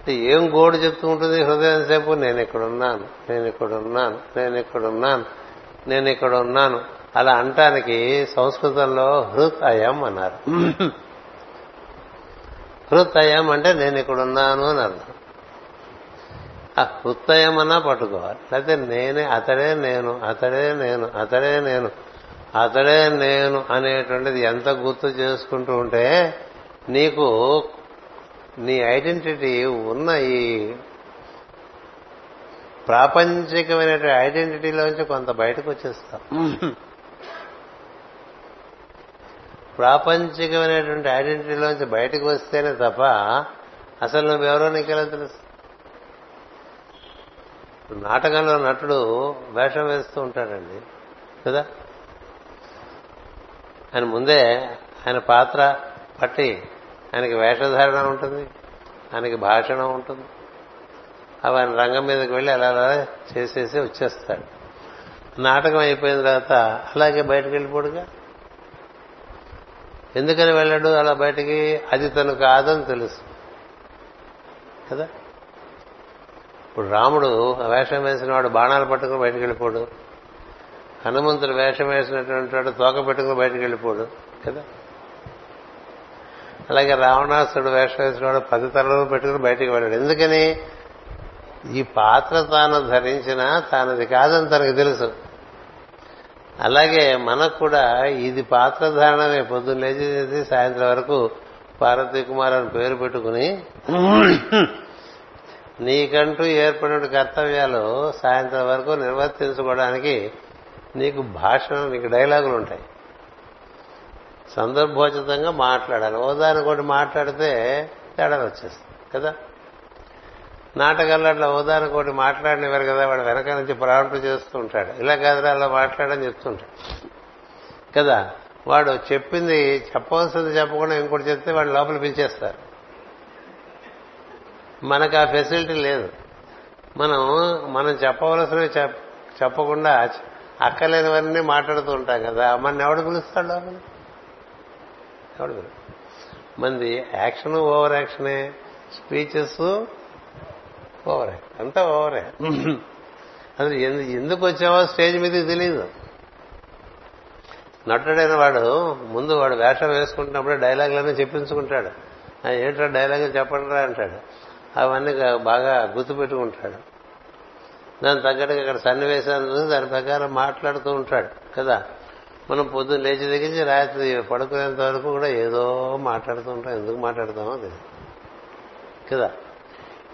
ఏం గోడు చెప్తూ ఉంటుంది? హృదయం సేపు నేను ఇక్కడ ఉన్నాను నేను ఇక్కడ ఉన్నాను నేను ఇక్కడ ఉన్నాను నేను ఇక్కడ ఉన్నాను. అలా అంటానికి సంస్కృతంలో హృత్ అయం అన్నారు. హృత్ అయం అంటే నేను ఇక్కడ ఉన్నాను అని అర్థం. ఆ హృత్తయం అన్నా పట్టుకోవాలి. లేకపోతే నేనే అతడే నేను అతడే నేను అతడే నేను. అతడే నేను అనేటువంటిది ఎంత గుర్తు చేసుకుంటూ ఉంటే నీకు నీ ఐడెంటిటీ ఉన్న ఈ ప్రాపంచికమైన ఐడెంటిటీలోంచి కొంత బయటకు వచ్చేస్తాం ప్రాపంచికమైనటువంటి ఐడెంటిటీలోంచి బయటకు వస్తేనే తప్ప అసలు నువ్వెవరో నీకెలా తెలుసు? నాటకంలో నటుడు వేషం వేస్తూ ఉంటాడండి. కదా? ఆయన ముందే ఆయన పాత్ర పట్టి ఆయనకి వేషధారణ ఉంటుంది ఆయనకి భాషణం ఉంటుంది. అవి ఆయన రంగం మీదకి వెళ్ళి అలా అలా చేసేసి వచ్చేస్తాడు. నాటకం అయిపోయిన తర్వాత అలాగే బయటకు వెళ్ళిపోడుగా. ఎందుకని వెళ్ళాడు? అలా బయటికి అది తను కాదని తెలుసు. కదా? ఇప్పుడు రాముడు వేషం వేసిన వాడు బాణాలు పట్టుకుని బయటకు వెళ్ళిపోడు. హనుమంతుడు వేషం వేసినటువంటి వాడు తోక పెట్టుకుని బయటకు వెళ్ళిపోడు కదా? అలాగే రావణాసుడు వేషం వేసిన వాడు పది తలలు పెట్టుకుని బయటకు వెళ్ళాడు. ఎందుకని? ఈ పాత్ర తాను ధరించిన తానది కాదని తనకు తెలుసు. అలాగే మనకు కూడా ఇది పాత్ర ధారణమే పొద్దున్న లేచి చేసి సాయంత్రం వరకు పార్వతీ కుమార్ అని పేరు పెట్టుకుని నీకంటూ ఏర్పడిన కర్తవ్యాలు సాయంత్రం వరకు నిర్వర్తించుకోవడానికి నీకు భాష నీకు డైలాగులు ఉంటాయి. సందర్భోచితంగా మాట్లాడాలి. ఓదాని ఒకటి మాట్లాడితే తేడాలు వచ్చేస్తాయి కదా? నాటకాల్లో అట్లా ఓదాని ఒకటి మాట్లాడినవారు కదా వాడు వెనక నుంచి ప్రారంభం చేస్తూ ఉంటాడు. ఇలా కాదురా అలా మాట్లాడని చెప్తుంటాడు. కదా? వాడు చెప్పింది చెప్పవలసింది చెప్పకుండా ఇంకోటి చెప్తే వాడు లోపల పిలిచేస్తారు. మనకు ఆ ఫెసిలిటీ లేదు. మనం మనం చెప్పవలసినవి చెప్పకుండా అక్కలేనివన్నీ మాట్లాడుతూ ఉంటాం కదా మన ఎవడు పిలుస్తాడు లోపల? ఎవడు మంది యాక్షన్ ఓవర్ యాక్షనే స్పీచెస్ ఓవరే. అంతా ఓవరే. అసలు ఎందుకు వచ్చావో స్టేజ్ మీద తెలియదు నటుడైన వాడు ముందు వాడు వేషం వేసుకుంటున్నప్పుడే డైలాగులన్నీ చెప్పించుకుంటాడు. ఏంటో డైలాగ్ చెప్పండి అంటాడు. అవన్నీ బాగా గుర్తుపెట్టుకుంటాడు. దాని తగ్గట్టుగా ఇక్కడ సన్నివేశాన్ని దాని ప్రకారం మాట్లాడుతూ ఉంటాడు కదా? మనం పొద్దున్న లేచి దిగించి రాత్రి పడుకునేంత వరకు కూడా ఏదో మాట్లాడుతూ ఉంటాం. ఎందుకు మాట్లాడతామో తెలియదు కదా?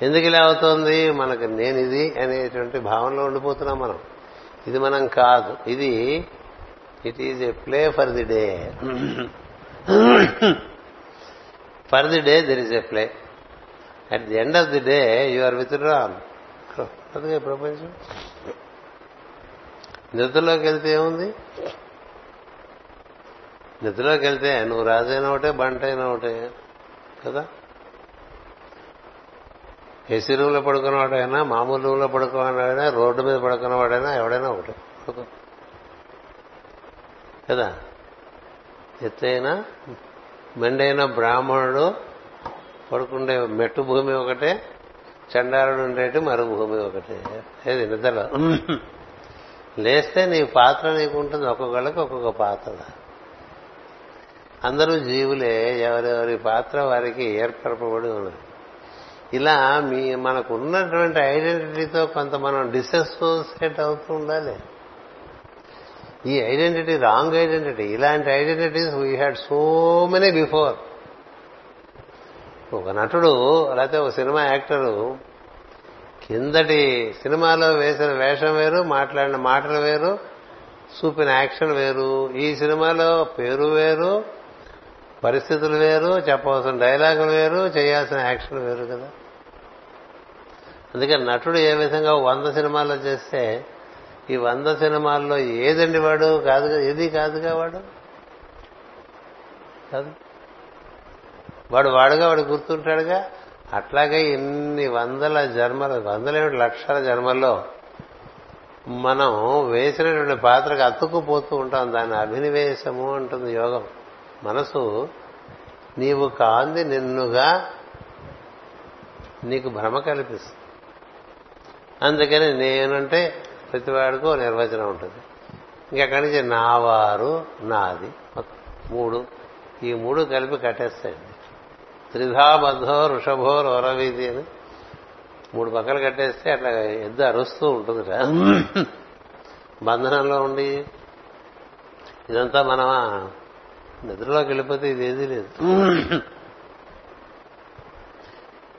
ఎందుకు ఇలా అవుతోంది? మనకు నేను ఇది అనేటువంటి భావనలో ఉండిపోతున్నాం మనం. ఇది మనం కాదు. ఇది it is a play for the day for the day there is a play at the end of the day you are withdrawn అదే ప్రపంచం. నిద్రలోకి వెళ్తే ఏముంది? నిద్రలోకి వెళ్తే నువ్వు రాజైన ఒకటే బంట అయిన ఒకటే కదా? ఏసీ రూమ్లో పడుకున్నవాడైనా మామూలు రూమ్లో పడుకున్నవాడైనా రోడ్డు మీద పడుకున్నవాడైనా ఎవడైనా ఒకటే. కదా? ఎత్తైనా మెండైన బ్రాహ్మణుడు పడుకుండే మెట్టు భూమి ఒకటే చండారుడు ఉండేటి మరో భూమి ఒకటే ఏది నిద్రలో లేస్తే నీ పాత్ర నీకు ఉంటుంది ఒక్కొక్కళ్ళకి ఒక్కొక్క పాత్ర. అందరూ జీవులే ఎవరెవరి పాత్ర వారికి ఏర్పరపబడి ఉన్నది. ఇలా మీ మనకు ఉన్నటువంటి ఐడెంటిటీతో కొంత మనం డిసోసియేట్ అవుతూ ఉండాలి. ఈ ఐడెంటిటీ రాంగ్ ఐడెంటిటీ ఇలాంటి identities we had so many before ఒక నటుడు లేకపోతే ఒక సినిమా యాక్టరు కిందటి సినిమాలో వేసిన వేషం వేరు మాట్లాడిన మాటలు వేరు చూపిన యాక్షన్ వేరు ఈ సినిమాలో పేరు వేరు పరిస్థితులు వేరు చెప్పవలసిన డైలాగులు వేరు చేయాల్సిన యాక్షన్ వేరు కదా. అందుకే నటుడు ఏ విధంగా వంద సినిమాల్లో చేస్తే ఈ వంద సినిమాల్లో ఏదండి వాడు? కాదు ఏది కాదుగా వాడు? కాదు. వాడు వాడుగా వాడు గుర్తుంటాడుగా. అట్లాగే ఇన్ని వందల జన్మల వందలేమిటి లక్షల జన్మల్లో మనం వేసినటువంటి పాత్రకు అతుక్కుపోతూ ఉంటాం. దాన్ని అభినివేశము అంటుంది యోగం. మనసు నీవు కాంది నిన్నుగా నీకు భ్రమ కల్పిస్తుంది. అందుకని నేనంటే ప్రతివాడికో నిర్వచనం ఉంటుంది. ఇంకెక్కడి నుంచి నావారు నాది మూడు. ఈ మూడు కలిపి కట్టేస్తాయండి. త్రిధాబద్ధో వృషభో రోరవీధి అని మూడు పక్కలు కట్టేస్తే అట్లా ఎద్దు అరుస్తూ ఉంటుంది బంధనంలో ఉండి ఇదంతా మనం నిద్రలోకి వెళ్ళిపోతే ఇది లేదు.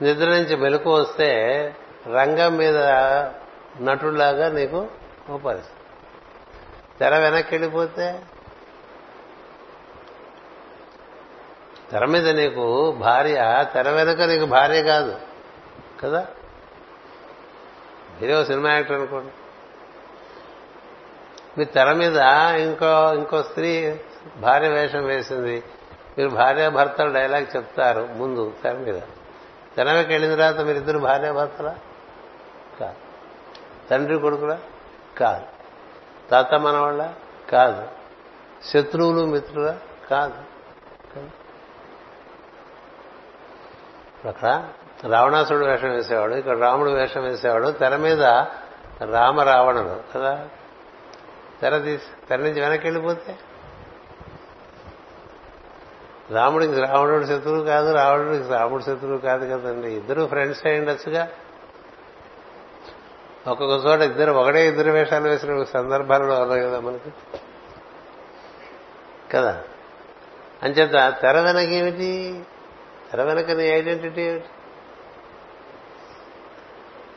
నిద్ర నుంచి మెలకు వస్తే రంగం మీద నటులాగా నీకు ఓ పరిస్థితి. తెర వెనక్కి వెళ్ళిపోతే తెర మీద నీకు భార్య తెర వెనుక నీకు భార్య కాదు. కదా? మీరే సినిమా యాక్టర్ అనుకోండి. మీ తెర మీద ఇంకో ఇంకో స్త్రీ భార్య వేషం వేసింది. మీరు భార్య భర్తలు డైలాగ్ చెప్తారు ముందు తెర మీద. తెరకి వెళ్ళిన తర్వాత మీరిద్దరు భార్య భర్తలా? కాదు. తండ్రి కొడుకులా? కాదు. తాత మనవాళ్ళ? కాదు. శత్రువులు మిత్రులా? కాదు. అక్కడ రావణాసుడు వేషం వేసేవాడు ఇక్కడ రాముడు వేషం వేసేవాడు తెర మీద రామ రావణుడు కదా. తెర తీసి తెర నుంచి వెనక్కి వెళ్ళిపోతే? రాముడికి రావణుడు శత్రువు కాదు రావణుడికి రాముడు శత్రువు కాదు కదండి. ఇద్దరు ఫ్రెండ్స్ అయి ఉండొచ్చుగా. ఒక్కొక్క చోట ఇద్దరు ఒకటే ఇద్దరు వేషాలు వేసిన సందర్భాలు ఉన్నాయి కదా మనకి. కదా? అంచేత తెర వెనక ఏమిటి తెర వెనక నీ ఐడెంటిటీ ఏమిటి?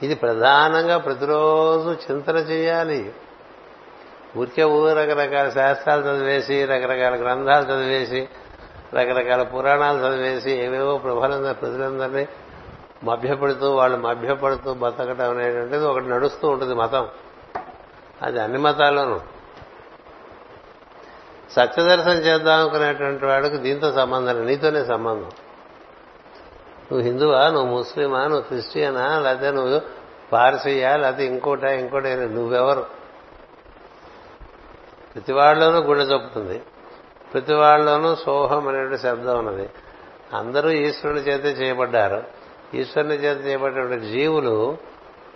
ఇది ప్రధానంగా ప్రతిరోజు చింతన చేయాలి. ఊరికే ఊరు రకరకాల శాస్త్రాలు చదివేసి రకరకాల గ్రంథాలు చదివేసి రకరకాల పురాణాలు చదివేసి ఏవేవో ప్రభలందరూ ప్రజలందరినీ మభ్యపడుతూ వాళ్ళు మభ్యపడుతూ బతకడం అనేటువంటిది ఒకటి నడుస్తూ ఉంటుంది మతం. అది అన్ని మతాల్లోనూ. సత్యదర్శనం చేద్దాం అనుకునేటువంటి వాడికి దీంతో సంబంధం లేదు, నీతోనే సంబంధం. నువ్వు హిందువా? నువ్వు ముస్లిమా? నువ్వు క్రిస్టియనా? లేకపోతే నువ్వు పార్సీయా? లేకపోతే ఇంకోటా? ఇంకోటి? నువ్వెవరు? ప్రతి వాళ్ళలోనూ గుండె చొప్పుతుంది ప్రతి వాళ్ళలోనూ సోహం అనేటువంటి శబ్దం ఉన్నది. అందరూ ఈశ్వరుని చేతే చేయబడ్డారు. ఈశ్వరుని చేత చేయబడినటువంటి జీవులు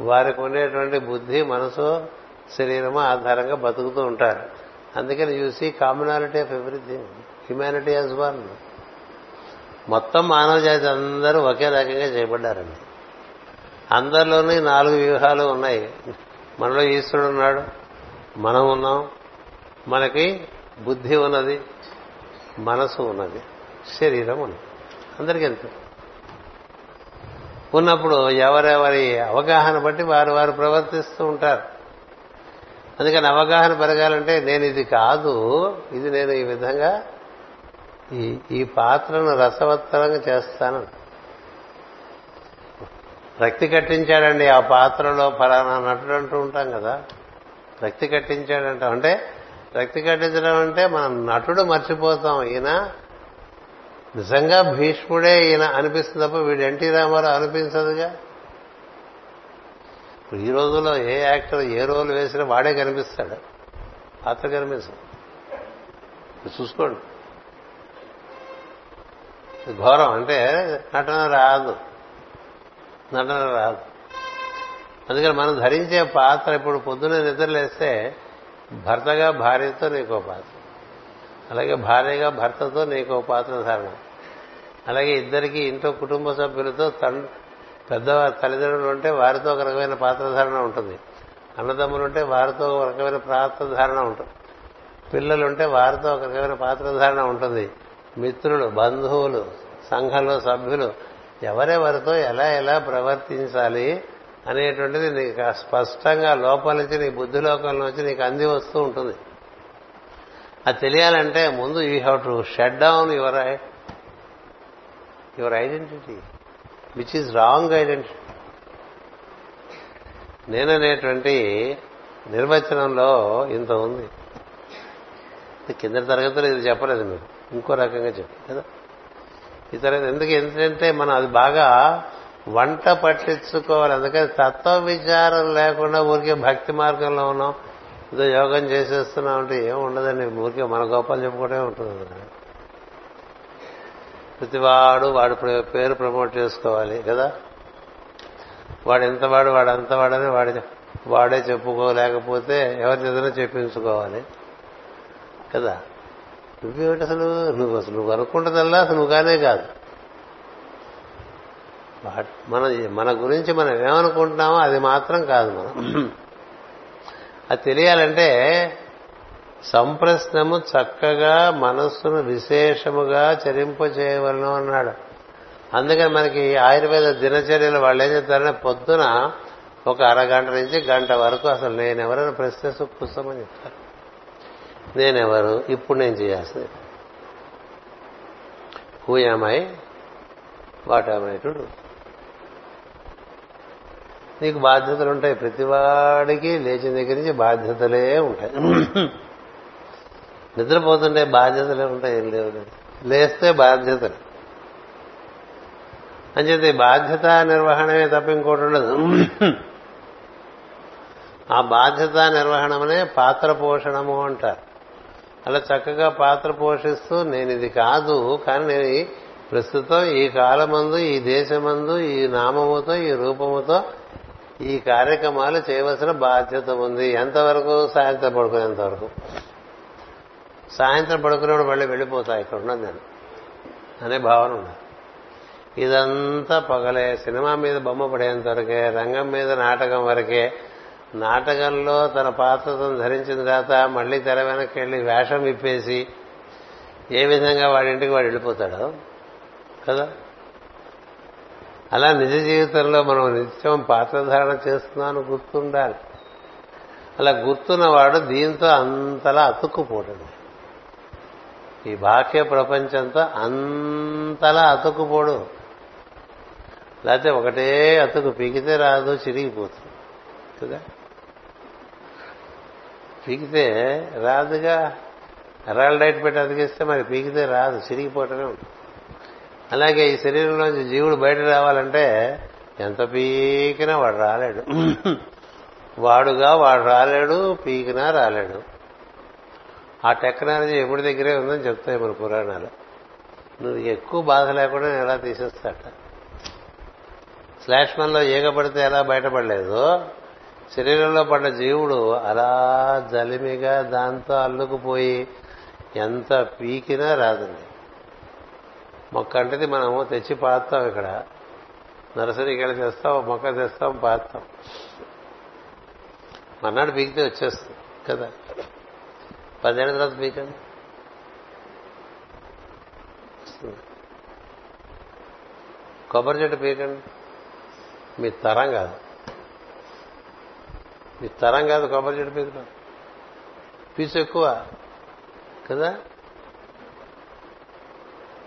వారికి ఉండేటువంటి బుద్ధి మనసు శరీరము ఆధారంగా బతుకుతూ ఉంటారు. అందుకని చూసి commonality of everything humanity as one మొత్తం మానవ జాతి అందరూ ఒకే రకంగా చేయబడ్డారండి. అందరిలోనే నాలుగు వ్యూహాలు ఉన్నాయి. మనలో ఈశ్వరుడు ఉన్నాడు మనం ఉన్నాం మనకి బుద్ధి ఉన్నది మనసు ఉన్నది శరీరం ఉన్నది. అందరికీ ఎంత ఉన్నప్పుడు ఎవరెవరి అవగాహన బట్టి వారు వారు ప్రవర్తిస్తూ ఉంటారు. అందుకని అవగాహన పెరగాలంటే నేను ఇది కాదు ఇది నేను ఈ విధంగా ఈ ఈ పాత్రను రసవత్తరంగా చేస్తాను. రక్తి కట్టించాడండి ఆ పాత్రలో ఫలానా నటుడు అంటూ ఉంటాం కదా. రక్తి కట్టించాడంట. అంటే రక్తి కట్టించడం అంటే మనం నటుడు మర్చిపోతాం. ఈయన నిజంగా భీష్ముడే ఈయన అనిపిస్తుంది తప్ప వీడు ఎన్టీ రామారావు అనిపించదుగా? ఇప్పుడు ఈ రోజుల్లో ఏ యాక్టర్ ఏ రోల్ వేసినా వాడే కనిపిస్తాడు. పాత్ర కనిపిస్తుంది. చూసుకోండి. ఘోరం అంటే నటన రాదు. నటన రాదు. అందుకని మనం ధరించే పాత్ర ఇప్పుడు పొద్దున నిద్రలేస్తే భర్తగా భార్యతో నీకో పాత్ర. అలాగే భార్యగా భర్తతో నీకో పాత్ర ధారణ. అలాగే ఇద్దరికి ఇంట్లో కుటుంబ సభ్యులతో పెద్ద తల్లిదండ్రులు ఉంటే వారితో ఒక రకమైన పాత్రధారణ ఉంటుంది. అన్నదమ్ములు ఉంటే వారితో ఒక రకమైన పాత్రధారణ ఉంటుంది. పిల్లలు ఉంటే వారితో ఒక రకమైన పాత్రధారణ ఉంటుంది. మిత్రులు బంధువులు సంఘంలో సభ్యులు ఎవరెవరితో ఎలా ఎలా ప్రవర్తించాలి అనేటువంటిది నీకు స్పష్టంగా లోపల నుంచి నీ బుద్ధి నుంచి నీకు అంది వస్తూ ఉంటుంది. అది తెలియాలంటే ముందు you have to shut down your your identity which is wrong identity నేననేటువంటి నిర్వచనంలో ఇంత ఉంది. కింద తరగతిలో ఇది చెప్పలేదు మీరు. ఇంకో రకంగా చెప్పు కదా? ఇతర ఎందుకు ఎందుకంటే మనం అది బాగా వంట పట్టించుకోవాలి. అందుకని తత్వ విచారం లేకుండా ఊరికే భక్తి మార్గంలో ఉన్నాం. ఏదో యోగం చేసేస్తున్నాం అంటే ఏం ఉండదండి. ఊరికే మన గోపాలు చెప్పుకోవడమే ఉంటుంది ప్రతివాడు వాడు పేరు ప్రమోట్ చేసుకోవాలి కదా? వాడు ఎంతవాడు వాడు అంతవాడని వాడి వాడే చెప్పుకోలేకపోతే ఎవరి ఏదైనా చెప్పించుకోవాలి కదా? నువ్వేమిటి అసలు? నువ్వు అసలు నువ్వు అనుకుంటుందల్లా అసలు నువ్వు కానే కాదు. మన మన గురించి మనం ఏమనుకుంటున్నామో అది మాత్రం కాదు మనం. అది తెలియాలంటే సంప్రశ్నము చక్కగా మనస్సును విశేషముగా చరింప చేయవలను అన్నాడు. అందుకని మనకి ఆయుర్వేద దినచర్యలు వాళ్ళు ఏం చెప్తారంటే పొద్దున ఒక అరగంట నుంచి గంట వరకు అసలు నేనెవరైనా ప్రశ్నిస్తూ అని చెప్తారు. నేనెవరు? ఇప్పుడు నేను చేయాల్సింది. Who am I what am I to నీకు బాధ్యతలు ఉంటాయి. ప్రతివాడికి లేచిన దగ్గర నుంచి బాధ్యతలే ఉంటాయి. నిద్రపోతుంటే బాధ్యతలే ఉంటాయి. ఏం లేవు లేస్తే బాధ్యతలు. అంచేత బాధ్యత నిర్వహణమే తప్ప ఇంకోటి ఉండదు. ఆ బాధ్యత నిర్వహణమనే పాత్ర పోషణము అంటారు. అలా చక్కగా పాత్ర పోషిస్తూ నేను ఇది కాదు కానీ నేను ప్రస్తుతం ఈ కాలమందు ఈ దేశమందు ఈ నామముతో ఈ రూపముతో ఈ కార్యక్రమాలు చేయవలసిన బాధ్యత ఉంది. ఎంతవరకు? సాయంత్రం పడుకునేంత వరకు. సాయంత్రం పడుకునేప్పుడు మళ్ళీ వెళ్ళిపోతా ఇక్కడ ఉన్నది నేను. అనే భావన ఉన్నది ఇదంతా పగలే. సినిమా మీద బొమ్మ పడేంత వరకే రంగం మీద నాటకం వరకే నాటకంలో తన పాత్రను ధరించిన తర్వాత మళ్ళీ తెర వెనక్కి వెళ్ళి వేషం విప్పేసి ఏ విధంగా వాడింటికి వాడు వెళ్ళిపోతాడో? కదా? అలా నిజ జీవితంలో మనం నిత్యం పాత్రధారణ చేస్తున్నాను గుర్తుండాలి. అలా గుర్తున్నవాడు దీంతో అంతలా అతుక్కుపోడు ఈ బాహ్య ప్రపంచంతో అంతలా అతుక్కుపోడు. లేకపోతే ఒకటే అతుకు పీకితే రాదు చిరిగిపోతుంది. కదా? పీకితే రాదుగా. రాల్ డైట్ పెట్టి అతికిస్తే మరి పీకితే రాదు చిరిగిపోవటమే ఉంటుంది. అలాగే ఈ శరీరంలోంచి జీవుడు బయట రావాలంటే ఎంత పీకినా వాడు రాలేడు. వాడుగా వాడు రాలేడు పీకినా రాలేడు. ఆ టెక్నాలజీ ఎప్పుడు దగ్గరే ఉందని చెప్తాయి మన పురాణాలు. నువ్వు ఎక్కువ బాధ లేకుండా నేను ఎలా తీసేస్తాట? శ్లాష్మంలో ఈగ పడితే ఎలా బయటపడలేదు శరీరంలో పడ్డ జీవుడు అలా జలిమిగా దాంతో అల్లుకుపోయి ఎంత పీకినా రాదండి. మొక్క అంటేది మనము తెచ్చి పాతాం ఇక్కడ. నర్సరీకి వెళ్ళి తెస్తాం మొక్క తెస్తాం పాతాం మన్నాడు పీకితే వచ్చేస్తుంది కదా. పదిహేను తర్వాత పీకండి. కొబ్బరి చెట్టు పీకండి. మీ తరం కాదు. ఇది తరం కాదు కొబ్బరి చెట్టు పీకడం పీచు ఎక్కువ కదా?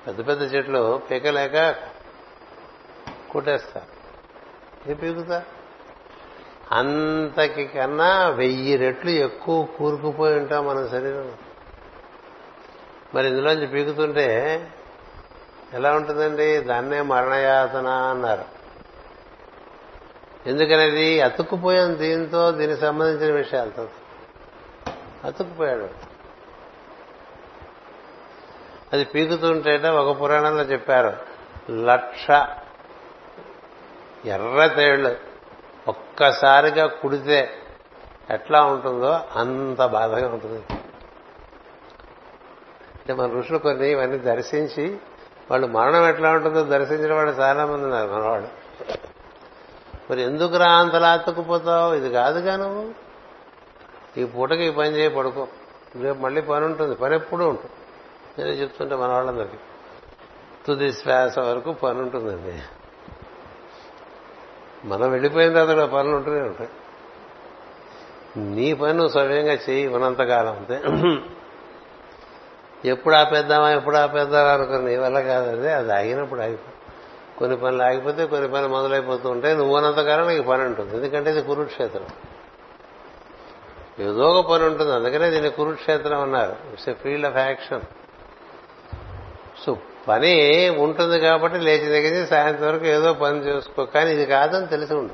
పెద్ద పెద్ద చెట్లు పీకలేక కుట్టేస్తా ఇది పీకుతా? అంతకి కన్నా వెయ్యి రెట్లు ఎక్కువ కూరుకుపోయి ఉంటాం మన శరీరం మరి ఇందులోంచి పీకుతుంటే ఎలా ఉంటుందండి? దాన్నే మరణయాతన అన్నారు. ఎందుకనేది? అతుక్కుపోయాం దీంతో దీనికి సంబంధించిన విషయాలతో. అతుక్కుపోయాడు. అది పీకుతుంటేట ఒక పురాణంలో చెప్పారు. లక్ష ఎర్ర తేళ్ళు ఒక్కసారిగా కుడితే ఎట్లా ఉంటుందో అంత బాధగా ఉంటుంది. అంటే మన ఋషులు కొన్ని ఇవన్నీ దర్శించి వాళ్ళు మరణం ఎట్లా ఉంటుందో దర్శించిన వాళ్ళు చాలా మంది ఉన్నారు మనవాళ్ళు. మరి ఎందుకు రా అంతలా అతుక్కుపోతావు ఇది కాదుగా నువ్వు. ఈ పూటకి ఈ పని చేయ పడుకో. రేపు మళ్ళీ పని ఉంటుంది పని ఎప్పుడూ ఉంటుంది. నేను చెప్తుంటే మన వాళ్ళందరికీ. తుది శ్వాస వరకు పని ఉంటుందండి మనం వెళ్ళిపోయిన తర్వాత కూడా పనులు ఉంటూనే ఉంటాయి. నీ పని సవ్యంగా చేయి ఉన్నంతకాలం అంతే. ఎప్పుడు ఆపేద్దామా ఎప్పుడు ఆపేద్దామా అనుకుని నీ వల్ల కాదు అదే. అది ఆగినప్పుడు ఆగిపో. కొన్ని పనులు ఆగిపోతే కొన్ని పనులు మొదలైపోతూ ఉంటాయి. నువ్వు ఉన్నంతకాలం నీకు పని ఉంటుంది. ఎందుకంటే ఇది కురుక్షేత్రం. ఏదో ఒక పని ఉంటుంది. అందుకనే దీన్ని కురుక్షేత్రం అన్నారు. It's a field of action so పని ఉంటుంది కాబట్టి లేచి దగ్గర సాయంత్రం వరకు ఏదో పని చేసుకో. కానీ ఇది కాదని తెలిసి ఉండు.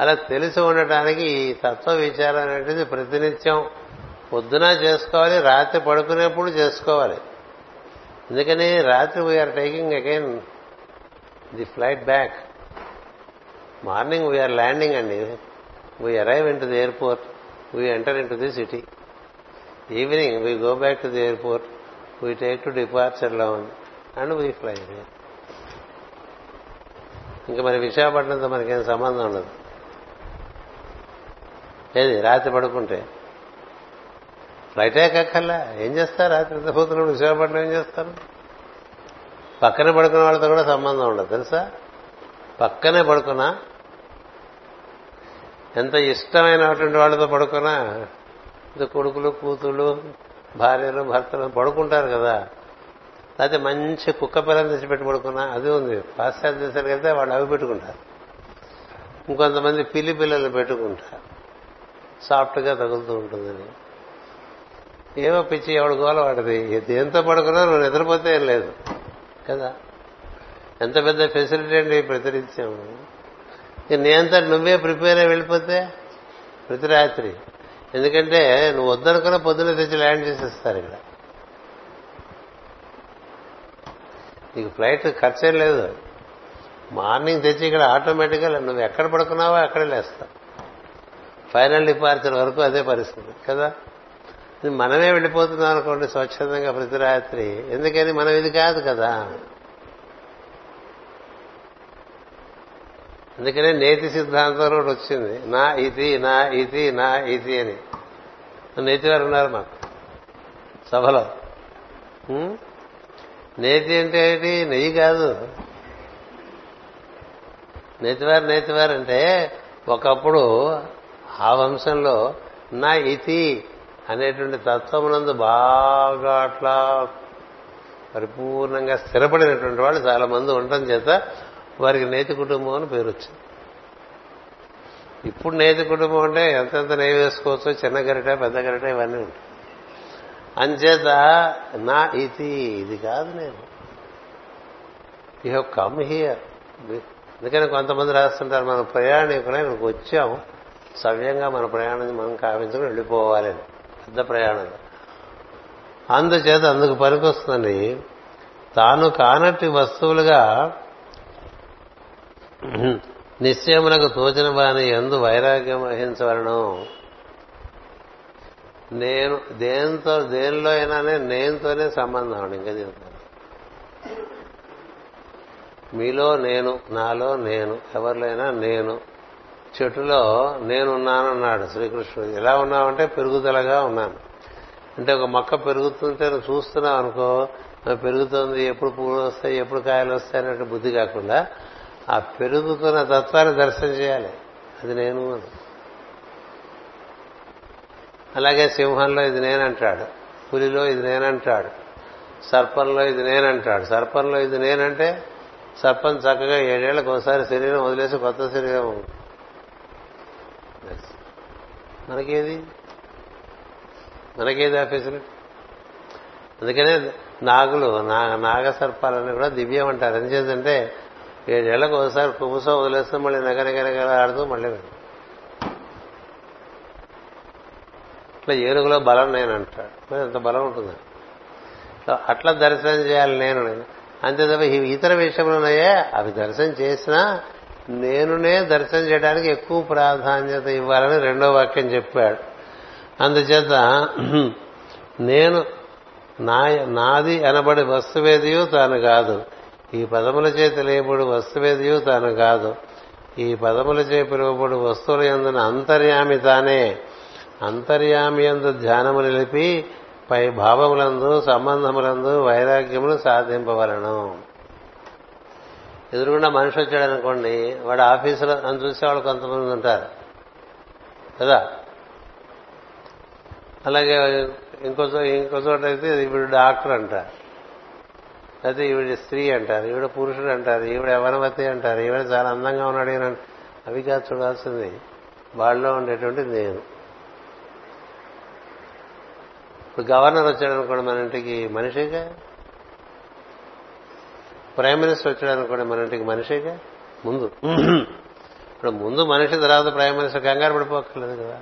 అలా తెలిసి ఉండటానికి ఈ తత్వ విచారం అనేది ప్రతినిత్యం పొద్దున చేసుకోవాలి రాత్రి పడుకునేప్పుడు చేసుకోవాలి. ఎందుకని? రాత్రి we are taking again the flight back. Morning we are landing అండి. We arrive in to the airport we enter in to the city evening we go back to the airport we take to departure lounge and we fly ఇంకా మరి విశాఖపట్నంతో మనకేం సంబంధం ఉండదు. ఏది రాత్రి పడుకుంటే? Flight కక్కల్లా ఏం చేస్తారు? రాత్రి పోతున్నప్పుడు విశాఖపట్నం ఏం చేస్తారు? పక్కనే పడుకున్న వాళ్ళతో కూడా సంబంధం ఉండదు తెలుసా? పక్కనే పడుకున్నా ఎంత ఇష్టమైనటువంటి వాళ్ళతో పడుకున్నా ఇది కొడుకులు కూతుళ్ళు భార్యలు భర్తలు పడుకుంటారు కదా. లేకపోతే మంచి కుక్క పిల్లని తెచ్చిపెట్టి పడుకున్నా అది ఉంది. పాశ్చాత్య దేశాలకు వెళ్తే వాళ్ళు అవి పెట్టుకుంటారు. ఇంకొంతమంది పిల్లి పిల్లలు పెట్టుకుంటారు. సాఫ్ట్గా తగులుతూ ఉంటుందని. ఏమో పిచ్చి ఎవడు గోల వాడిది దేంతో పడుకున్నా నువ్వు నిద్రపోతే ఏం లేదు. కదా. ఎంత పెద్ద ఫెసిలిటీ అండి ప్రతినిత్యం. నేనంతా అంతా నువ్వే ప్రిపేర్ అయి వెళ్ళిపోతే ప్రతి రాత్రి ఎందుకంటే నువ్వు వద్దనుకున్న పొద్దున తెచ్చి ల్యాండ్ చేసేస్తారు ఇక్కడ. నీకు ఫ్లైట్ ఖర్చేం లేదు. మార్నింగ్ తెచ్చి ఇక్కడ ఆటోమేటిక్గా నువ్వు ఎక్కడ పడుకున్నావో అక్కడే లేస్తావు. ఫైనల్ డిపార్చర్ వరకు అదే పరిస్థితి కదా? మనమే వెళ్ళిపోతున్నాం అనుకోండి స్వచ్ఛందంగా ప్రతి రాత్రి ఎందుకని? మనం ఇది కాదు కదా. అందుకనే నేతి సిద్ధాంతం ఒకటి వచ్చింది. నా ఇది నా ఇది నా ఇది అని. నేతి వారు ఉన్నారు మాకు. సభలో. నేతి అంటే ఏంటి? నెయ్యి కాదు. నేతివారు నేతివారు అంటే ఒకప్పుడు ఆ వంశంలో నా ఇతి అనేటువంటి తత్వమునందు బాగా అట్లా పరిపూర్ణంగా స్థిరపడినటువంటి వాళ్ళు చాలా మంది ఉండటం చేత వారికి నేతి కుటుంబం అని పేరు వచ్చింది. ఇప్పుడు నేతి కుటుంబం అంటే ఎంతెంత నెయ్యి వేసుకోవచ్చు చిన్న గరిట పెద్ద గరిట ఇవన్నీ ఉంటాయి. అంచేత నా ఇది ఇది కాదు నేను. యూ హ్యావ్ కమ్ హియర్ అందుకని కొంతమంది రాస్తుంటారు మన ప్రయాణికులే మనకు వచ్చాము. సవ్యంగా మన ప్రయాణం మనం కావించుకుని వెళ్ళిపోవాలని. అని. ప్రయాణం అందుచేత అందుకు పనికొస్తుందండి తాను కానట్టి వస్తువులుగా నిశ్చయములకు తోచిన వాని ఎందు వైరాగ్యం వహించవలను నేను దేంతో దేనిలో అయినానే నేనుతోనే సంబంధం అండి ఇంకా చెప్తాను మీలో నేను నాలో నేను ఎవరిలో అయినా నేను చెట్టులో నేనున్నానన్నాడు శ్రీకృష్ణుడు. ఎలా ఉన్నావంటే పెరుగుదలగా ఉన్నాను. అంటే ఒక మొక్క పెరుగుతుంటే నువ్వు చూస్తున్నావు అనుకో పెరుగుతుంది ఎప్పుడు పువ్వులు వస్తాయి ఎప్పుడు కాయలు వస్తాయి అన్నట్టు బుద్ధి కాకుండా ఆ పెరుగుతున్న తత్వాన్ని దర్శనం చేయాలి. అది నేను అని అలాగే సింహంలో ఇది నేనంటాడు. పులిలో ఇది నేనంటాడు. సర్పంలో ఇది నేనంటాడు. సర్పంలో ఇది నేనంటే సర్పం చక్కగా ఏడేళ్ళకు ఒకసారి శరీరం వదిలేసి కొత్త శరీరం మనకేది? మనకేది ఆ ఫెసిలిటీ అందుకనే నాగులు నాగ సర్పాలని కూడా దివ్యం అంటారు. ఎందుచేతంటే ఏడేళ్ళకు ఒకసారి కుబుసో వదిలేస్తే మళ్ళీ నగనగనగల ఆడుతూ మళ్ళీ వెళ్తాం ఇట్లా ఏనుగులో బలం నేను అంటాడు. మరి ఎంత బలం ఉంటుంది? అట్లా దర్శనం చేయాలి నేను. అంతే తప్ప ఈ ఇతర విషయంలోనయ్యే అవి దర్శనం చేసినా నేనునే దర్శనం చేయడానికి ఎక్కువ ప్రాధాన్యత ఇవ్వాలని రెండో వాక్యం చెప్పాడు. అందుచేత నేను నా నాది అనబడి వస్తువేదియు తాను కాదు. ఈ పదముల చే తెలియబడి వస్తువేదియు తాను కాదు. ఈ పదముల చే పిలువబడి వస్తువుల ఎందున అంతర్యామి తానే. అంతర్యామి ఎందు ధ్యానము నిలిపి పై భావములందు సంబంధములందు వైరాగ్యములు సాధింపవలను. ఎదురుగుండా మనిషి వచ్చాడు అనుకోండి వాడు ఆఫీసులో అని చూసేవాళ్ళు కొంతమంది ఉంటారు. కదా? అలాగే ఇంకో ఇంకో చోట అయితే ఈవిడ డాక్టర్ అంటారు. అయితే ఈవిడ స్త్రీ అంటారు ఈవిడ పురుషుడు అంటారు ఈవిడ యవనవతి అంటారు ఈవిడ చాలా అందంగా ఉన్నాడు ఈయన అవి కాదు చూడాల్సింది. వాళ్ళలో ఉండేటువంటి నేను. ఇప్పుడు గవర్నర్ వచ్చాడు అనుకోండి మన ఇంటికి మనిషిగా? ప్రైమ్ మినిస్టర్ వచ్చాడు అనుకోండి మన ఇంటికి మనిషిగా ముందు. ఇప్పుడు ముందు మనిషి తర్వాత ప్రైమ్ మినిస్టర్ కంగారు పడిపోక్కర్లేదు కదా.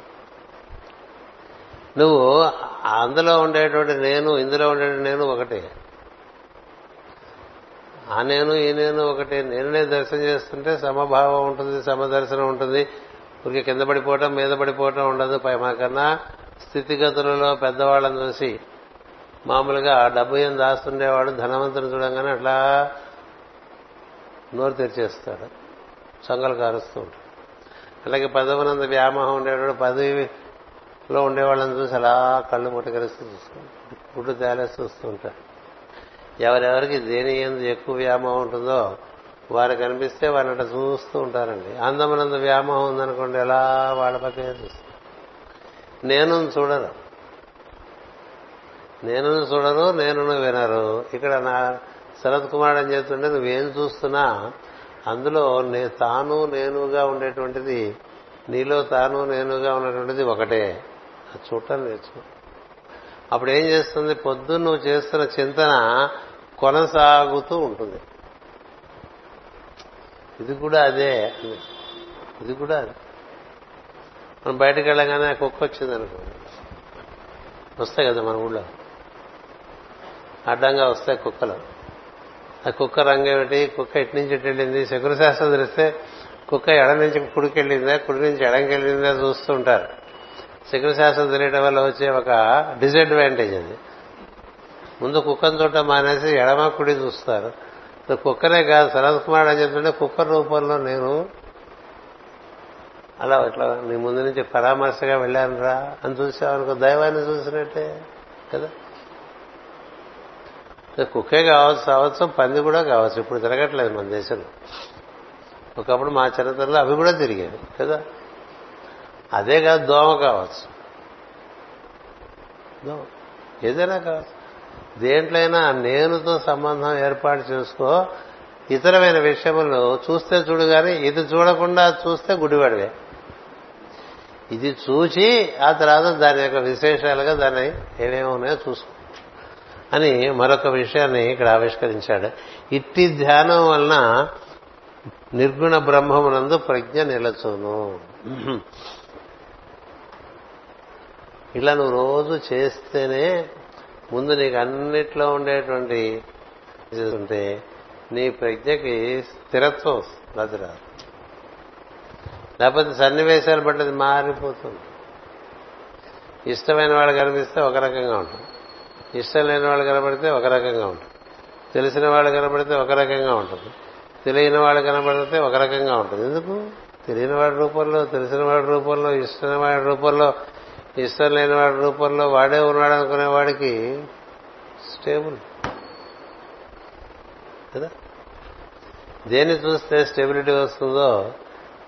నువ్వు అందులో ఉండేటువంటి నేను ఇందులో ఉండేటువంటి నేను ఒకటే. ఆ నేను ఈ నేను ఒకటే. నేనునే దర్శనం చేస్తుంటే సమభావం ఉంటుంది సమదర్శనం ఉంటుంది. ఊరికి కింద పడిపోవటం మీద పడిపోవటం ఉండదు. పై మాకన్నా స్థితిగతులలో పెద్దవాళ్ళని చూసి మామూలుగా డబ్బు ఏం దాస్తుండేవాడు ధనవంతుని చూడంగానే అట్లా నోరు తెరిచేస్తాడు. సంగలు కారుస్తూ ఉంటాడు. అలాగే పదవినంత వ్యామోహం ఉండేవాడు పదవిలో ఉండేవాళ్ళని చూసి అలా కళ్ళు ముట్టకరిస్తూ చూస్తుంటాడు గుడ్డు తేలేసి చూస్తూ ఉంటాడు. ఎవరెవరికి దేని ఎందు ఎక్కువ వ్యామోహం ఉంటుందో వారు కనిపిస్తే వారిని అట్లా చూస్తూ ఉంటారండి. అందమునందు వ్యామోహం ఉందనుకోండి ఎలా వాళ్ళ పక్కనే చూస్తారు నేను చూడరు నేను చూడరు నేను వినరు. ఇక్కడ నా శరత్ కుమార్ అని చెప్తుంటే నువ్వేం చూస్తున్నా? అందులో నే తాను నేనుగా ఉండేటువంటిది నీలో తాను నేనుగా ఉన్నటువంటిది ఒకటే. చూడటం నేర్చుకో. అప్పుడు ఏం చేస్తుంది? పొద్దున్న నువ్వు చేస్తున్న చింతన కొనసాగుతూ ఉంటుంది. ఇది కూడా అదే. ఇది కూడా అదే. మనం బయటకు వెళ్ళగానే ఆ కుక్క వచ్చింది అనుకో వస్తాయి కదా మన ఊళ్ళో. అడ్డంగా వస్తాయి కుక్కలు. ఆ కుక్క రంగు ఏమిటి? కుక్క ఇటు నుంచి ఇటు వెళ్ళింది. శకుర శాస్త్రం తెలిస్తే కుక్క ఎడ నుంచి కుడికి వెళ్ళిందా కుడి నుంచి ఎడంకి వెళ్ళిందా చూస్తూ ఉంటారు. శకుర శాస్త్రం తెలియటం వల్ల వచ్చే ఒక డిసడ్వాంటేజ్ అది. ముందు కుక్కను చూడటం మానేసి ఎడమ కుడి చూస్తారు. కుక్కనే కాదు శరత్ కుమార్ అని చెప్తుంటే కుక్క రూపంలో నేను అలా ఇట్లా నీ ముందు నుంచి పరామర్శగా వెళ్ళాను రా అని చూసావనుకో దైవాన్ని చూసినట్టే కదా. కుక్కే కావచ్చు కావచ్చు పంది కూడా కావచ్చు ఇప్పుడు తిరగట్లేదు మన దేశంలో. ఒకప్పుడు మా చిన్నతనంలో అవి కూడా తిరిగేవి కదా? అదే కాదు దోమ కావచ్చు. ఏదైనా కావచ్చు. దేంట్లైనా నేనుతో సంబంధం ఏర్పాటు చేసుకో ఇతరమైన విషయములు చూస్తే చూడు కానీ ఇది చూడకుండా చూస్తే గుడివాడివే. ఇది చూచి ఆ తర్వాత దాని యొక్క విశేషాలుగా దాన్ని ఏమేమి ఉన్నాయో చూసుకో. అని మరొక విషయాన్ని ఇక్కడ ఆవిష్కరించాడు. ఇట్టి ధ్యానం వలన నిర్గుణ బ్రహ్మమునందు ప్రజ్ఞ నిలచును. ఇలా నువ్వు రోజు చేస్తేనే ముందు నీకు అన్నిట్లో ఉండేటువంటి ఉంటే నీ ప్రజ్ఞకి స్థిరత్వం అది రాదు. లేకపోతే సన్నివేశాలు బట్టి మారిపోతుంది. ఇష్టమైన వాళ్ళు కనిపిస్తే ఒక రకంగా ఉంటుంది. ఇష్టం లేని వాళ్ళు కనబడితే ఒక రకంగా ఉంటుంది. తెలిసిన వాళ్ళు కనబడితే ఒక రకంగా ఉంటుంది. తెలియని వాళ్ళు కనబడితే ఒక రకంగా ఉంటుంది. ఎందుకు? తెలియని వాడి రూపంలో తెలిసిన వాడి రూపంలో ఇష్టమైన వాడి రూపంలో ఇష్టం లేని వాడి రూపంలో వాడే ఉన్నాడు అనుకునే వాడికి స్టేబుల్. కదా? దేన్ని చూస్తే స్టెబిలిటీ వస్తుందో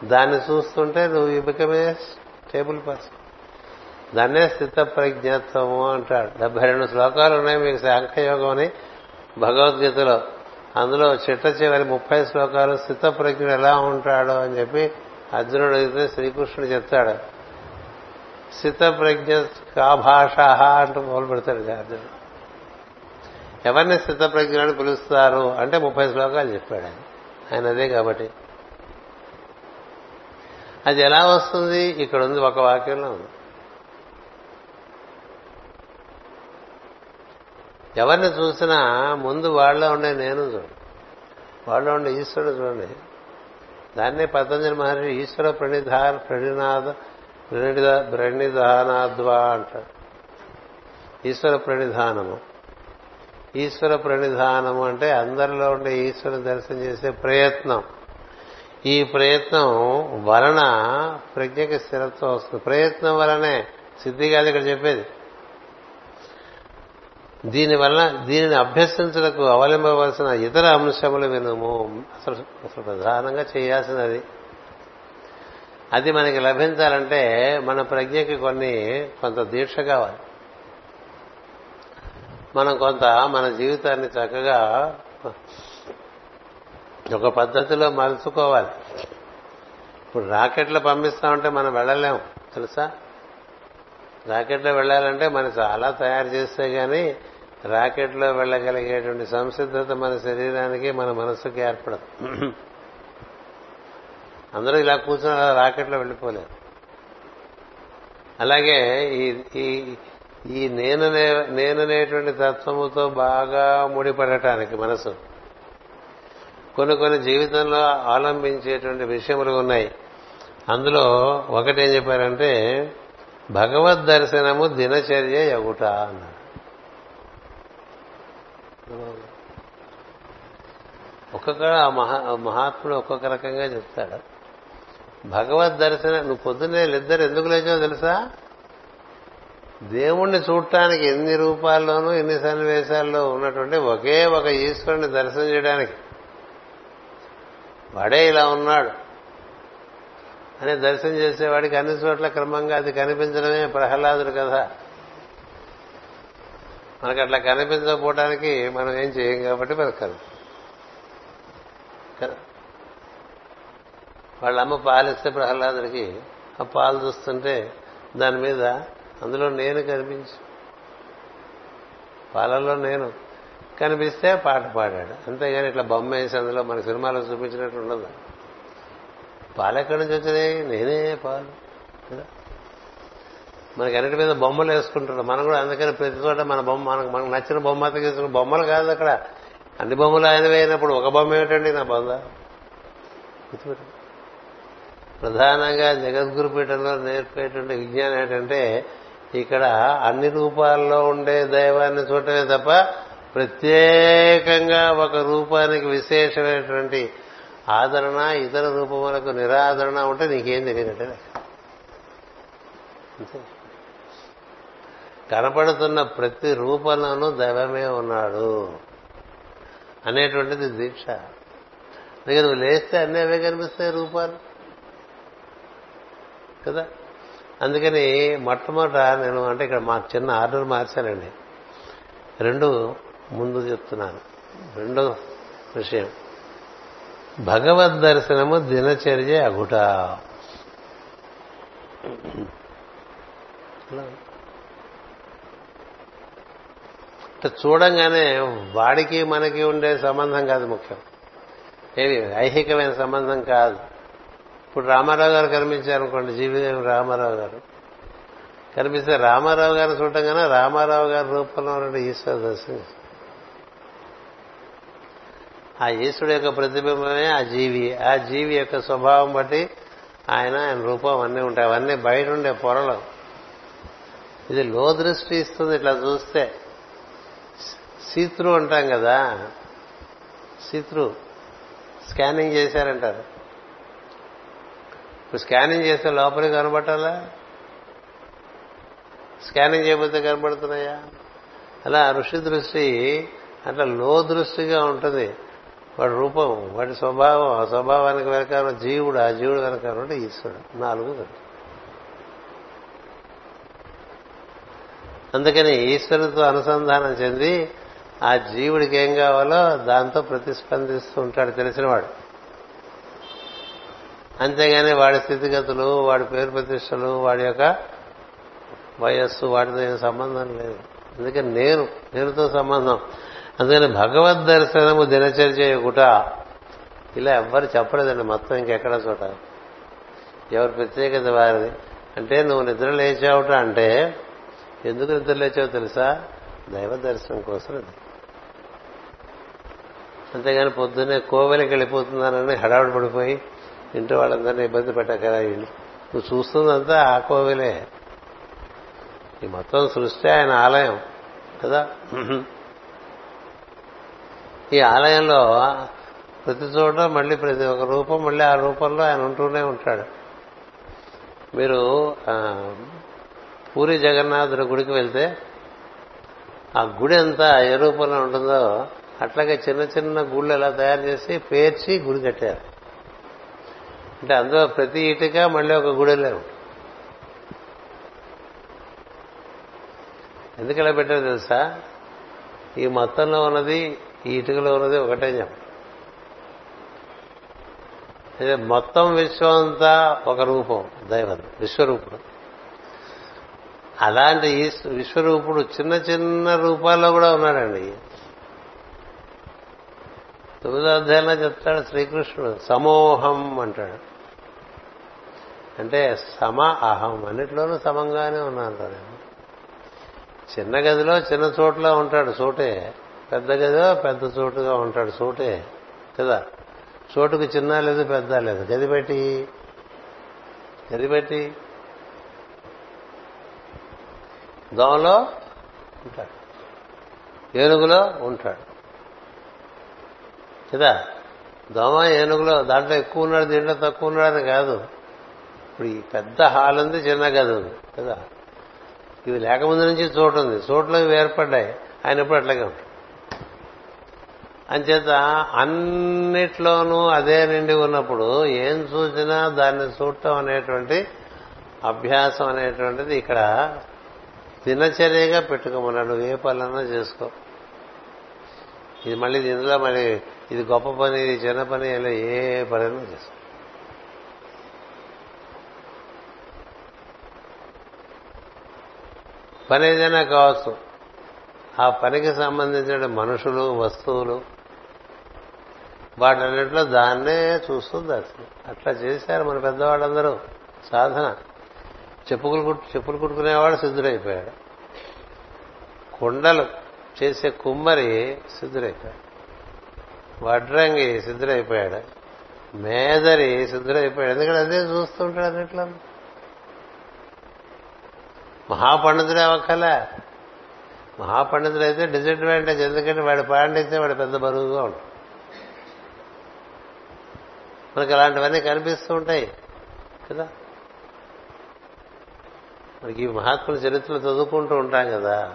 దాన్ని చూస్తుంటే నువ్వు ఈ బికమే స్టేబుల్ పర్సన్ దాన్నే స్థిత ప్రజ్ఞత్వము అంటాడు. డెబ్బై రెండు శ్లోకాలు ఉన్నాయి మీకు సాంఖ్యయోగం అని భగవద్గీతలో. అందులో చిట్ట చివరి ముప్పై శ్లోకాలు స్థిత ప్రజ్ఞుడు ఎలా ఉంటాడో అని చెప్పి అర్జునుడు అడిగితే శ్రీకృష్ణుడు చెప్తాడు. స్థిత ప్రజ్ఞ కాభాష అంటూ మొదలు పెడతాడు అర్జునుడు. ఎవరిని స్థిత ప్రజ్ఞులని పిలుస్తారు అంటే ముప్పై శ్లోకాలు చెప్పాడు ఆయన. ఆయన అదే కాబట్టి. అది ఎలా వస్తుంది? ఇక్కడ ఉంది ఒక వాక్యంలో ఉంది. ఎవరిని చూసినా ముందు వాళ్ళ ఉండే నేను చూడు. వాళ్ళ ఉండే ఈశ్వరుడు చూడండి. దాన్నే పతంజలి మహర్షి ఈశ్వర ప్రణిధా ప్రణినాథ ప్రణిధ ప్రణిధానాద్వా అంటాడు. ఈశ్వర ప్రణిధానము. ఈశ్వర ప్రణిధానము అంటే అందరిలో ఉండే ఈశ్వరుని దర్శనం చేసే ప్రయత్నం. ఈ ప్రయత్నం వలన ప్రజ్ఞకి స్థిరత్వం వస్తుంది. ప్రయత్నం వలనే సిద్ధి కాదు ఇక్కడ చెప్పేది. దీనివల్ల దీనిని అభ్యసించడానికి అవలంబవలసిన ఇతర అంశములు వినుము. అసలు అసలు ప్రధానంగా చేయాల్సినది. అది మనకి లభించాలంటే మన ప్రజ్ఞకి కొన్ని కొంత దీక్ష కావాలి. మనం కొంత మన జీవితాన్ని చక్కగా ఒక పద్ధతిలో మలుచుకోవాలి. ఇప్పుడు రాకెట్లు పంపిస్తామంటే మనం వెళ్ళలేం తెలుసా? రాకెట్లో వెళ్ళాలంటే మనం చాలా తయారు చేస్తే కానీ రాకెట్లో వెళ్ళగలిగేటువంటి సంసిద్ధత మన శరీరానికి మన మనస్సుకి ఏర్పడదు. అందరూ ఇలా కూర్చొని అలా రాకెట్లో వెళ్ళిపోలేరు. అలాగే ఈ ఈ నేననే నేననేటువంటి తత్వముతో బాగా ముడిపడటానికి మనసు. కొన్ని కొన్ని జీవితంలో అవలంబించేటువంటి విషయములు ఉన్నాయి. అందులో ఒకటేం చెప్పారంటే భగవద్ దర్శనము దినచర్య ఎగుట ఒక్కొక్కడు ఒక్కొక్క మహా మహాత్ముడు ఒక్కొక్క రకంగా చెప్తాడు. భగవద్ దర్శనం నువ్వు పొద్దున్నే ఇద్దరు ఎందుకు లేచో తెలుసా? దేవుణ్ణి చూడటానికి ఎన్ని రూపాల్లోనూ ఎన్ని సన్నివేశాల్లో ఉన్నటువంటి ఒకే ఒక ఈశ్వరుని దర్శనం చేయడానికి. వాడే ఇలా ఉన్నాడు. అని దర్శనం చేసేవాడికి అన్ని చోట్ల క్రమంగా అది కనిపించడమే ప్రహ్లాదుడు కదా మనకు అట్లా కనిపించకపోవడానికి మనం ఏం చేయం కాబట్టి మనకు కనిపి కదా? వాళ్ళ అమ్మ పాలిస్తే ప్రహ్లాదుడికి ఆ పాలు చూస్తుంటే దాని మీద అందులో నేను కనిపించు. పాలల్లో నేను కనిపిస్తే పాట పాడాడు. అంతేగాని ఇట్లా బొమ్మ వేసి అందులో మన సినిమాలో చూపించినట్టు ఉండదు. పాలు ఎక్కడి నుంచి వచ్చినాయి నేనే పాలు. కదా? మనకి అన్నిటి మీద బొమ్మలు వేసుకుంటున్నాం. మనం కూడా అందుకని ప్రతి చోట మన బొమ్మ మనకు మనకు నచ్చిన బొమ్మ తీసుకున్న బొమ్మలు కాదు అక్కడ. అన్ని బొమ్మలు ఆయన వేయినప్పుడు ఒక బొమ్మ ఏమిటండి నా బొమ్మ? ప్రధానంగా జగద్గురు పీఠంలో నేర్పేటువంటి విజ్ఞానం ఏంటంటే ఇక్కడ అన్ని రూపాల్లో ఉండే దైవాన్ని చూడటమే తప్ప ప్రత్యేకంగా ఒక రూపానికి విశేషమైనటువంటి ఆదరణ ఇతర రూపములకు నిరాదరణ ఉంటే నీకేం తెలియనట్టే అంతే. కనపడుతున్న ప్రతి రూపంలోనూ దైవమే ఉన్నాడు అనేటువంటిది దీక్ష. అందుకే నువ్వు లేస్తే అన్నీ అవే కనిపిస్తాయి రూపాలు. కదా? అందుకని మొట్టమొదట నేను అంటే ఇక్కడ మా చిన్న ఆర్డర్ మార్చానండి. రెండు ముందు చెప్తున్నాను. రెండో విషయం. భగవద్ దర్శనము దినచర్య అగుట అంటే చూడంగానే వాడికి మనకి ఉండే సంబంధం కాదు ముఖ్యం. ఏది? ఐహికమైన సంబంధం కాదు. ఇప్పుడు రామారావు గారు కనిపించారనుకోండి జీవితం రామారావు గారు. కనిపిస్తే రామారావు గారు చూడగానే రామారావు గారి రూపంలో ఉన్న ఈశ్వర దర్శనం ఆ ఈశ్వరుడు యొక్క ప్రతిబింబమే ఆ జీవి. ఆ జీవి యొక్క స్వభావం బట్టి ఆయన ఆయన రూపం అన్నీ ఉంటాయి. అవన్నీ బయట ఉండే పొరలు. ఇది లో దృష్టి ఇస్తుంది ఇట్లా చూస్తే. సీత్రు అంటాం కదా. సీత్రు. స్కానింగ్ చేశారంటారు. ఇప్పుడు స్కానింగ్ చేస్తే లోపలికి కనబట్టాలా? స్కానింగ్ చేయబోతే కనబడుతున్నాయా? అలా ఋషి దృష్టి అట్లా లో దృష్టిగా ఉంటుంది. వాడి రూపం వాడి స్వభావం ఆ స్వభావానికి వెనకాల జీవుడు ఆ జీవుడు వెనకాల ఉంటే ఈశ్వరుడు. నాలుగు అందుకని ఈశ్వరుడితో అనుసంధానం చెంది ఆ జీవుడికి ఏం కావాలో దాంతో ప్రతిస్పందిస్తూ ఉంటాడు తెలిసినవాడు. అంతేగాని వాడి స్థితిగతులు వాడి పేరు ప్రతిష్టలు వాడి యొక్క వయస్సు వాటితో ఏం సంబంధం లేదు. అందుకని నేను నేనుతో సంబంధం. అందుకని భగవద్ దర్శనము దినచర్య గుట ఇలా ఎవ్వరు చెప్పలేదండి మొత్తం ఇంకెక్కడ చోట. ఎవరి ప్రత్యేకత వారిది? అంటే నువ్వు నిద్ర లేచావుట అంటే ఎందుకు నిద్ర లేచావు తెలుసా? దైవ దర్శనం కోసం అది. అంతేగాని పొద్దున్నే కోవెలకి వెళ్ళిపోతున్నానని హడావుడు పడిపోయి ఇంటి వాళ్ళందరినీ ఇబ్బంది పెట్టకరా నువ్వు చూస్తుందంతా ఆ కోవెలే. ఈ మొత్తం సృష్టి ఆయన ఆలయం కదా? ఈ ఆలయంలో ప్రతి చోట మళ్ళీ ప్రతి ఒక్క రూపం మళ్ళీ ఆ రూపంలో ఆయన ఉంటూనే ఉంటాడు. మీరు పూరి జగన్నాథుడి గుడికి వెళ్తే ఆ గుడి అంతా ఏ రూపంలో ఉంటుందో అట్లాగే చిన్న చిన్న గుళ్ళు ఎలా తయారు చేసి పేర్చి గుడి కట్టారు. అంటే అందులో ప్రతి ఇటుక మళ్ళీ ఒక గుడిలో లేవు ఎందుకు ఇలా పెట్టారు తెలుసా? ఈ మొత్తంలో ఉన్నది ఈ ఇటుకలో ఉన్నది ఒకటే చెప్ప. మొత్తం విశ్వం అంతా ఒక రూపం దైవం విశ్వరూపుడు. అలాంటి ఈ విశ్వరూపుడు చిన్న చిన్న రూపాల్లో కూడా ఉన్నాడండి. తొమ్మిదో అధ్యాయంలో చెప్తాడు శ్రీకృష్ణుడు సమోహం అంటాడు. అంటే సమ అహం అన్నిట్లోనూ సమంగానే ఉన్నాను నేను చిన్న గదిలో చిన్న చోట్ల ఉంటాడు చోటే పెద్ద గదిలో పెద్ద చోటుగా ఉంటాడు చోటే కదా. చోటుకు చిన్న లేదు పెద్ద లేదు. గది పెట్టి గది పెట్టి దోమలో ఉంటాడు ఏనుగులో ఉంటాడు. కదా? దోమ ఏనుగులో దాంట్లో ఎక్కువ ఉన్నాడు దీంట్లో తక్కువ ఉన్నాడని కాదు. ఇప్పుడు ఈ పెద్ద హాల్ ఉంది చిన్న గది ఉంది కదా? ఇవి లేకముందు నుంచి చోటు ఉంది. చోట్లో ఇవి ఏర్పడ్డాయి. ఆయన ఎప్పుడు అట్లాగే ఉంటాడు. అంచేత అన్నిట్లోనూ అదే నిండి ఉన్నప్పుడు ఏం చూసినా దాన్ని చూడటం అనేటువంటి అభ్యాసం అనేటువంటిది ఇక్కడ దినచర్యగా పెట్టుకోమన్నాడు. ఏ పనులన్నా చేసుకో. ఇది మళ్ళీ ఇందులో మళ్ళీ ఇది గొప్ప పని ఇది చిన్న పని ఇలా ఏ పనైనా చేస్తాం. పని ఏదైనా కావచ్చు. ఆ పనికి సంబంధించిన మనుషులు వస్తువులు వాటన్నిట్లో దాన్నే చూస్తుంది అసలు అట్లా చేశారు మన పెద్దవాళ్ళందరూ. సాధన. చెప్పులు కుట్టు చెప్పులు కుట్టుకునేవాడు సిద్ధుడైపోయాడు. కుండలు చేసే కుమ్మరి సిద్ధుడైపోయాడు. వడ్రంగి సిద్ధుడైపోయాడు. మేదరి సిద్ధుడైపోయాడు. ఎందుకంటే అదే చూస్తుంటాడు అన్నిట్లో మహాపండితుడే అవ్వక్కలే మహాపండితుడు అయితే డిసడ్వాంటేజ్ ఎందుకంటే వాడి పాండితే వాడు పెద్ద బరువుగా ఉంటాడు. మనకి అలాంటివన్నీ కనిపిస్తూ ఉంటాయి కదా? మనకి ఈ మహాత్ముల చరిత్రలు చదువుకుంటూ ఉంటాం కదా.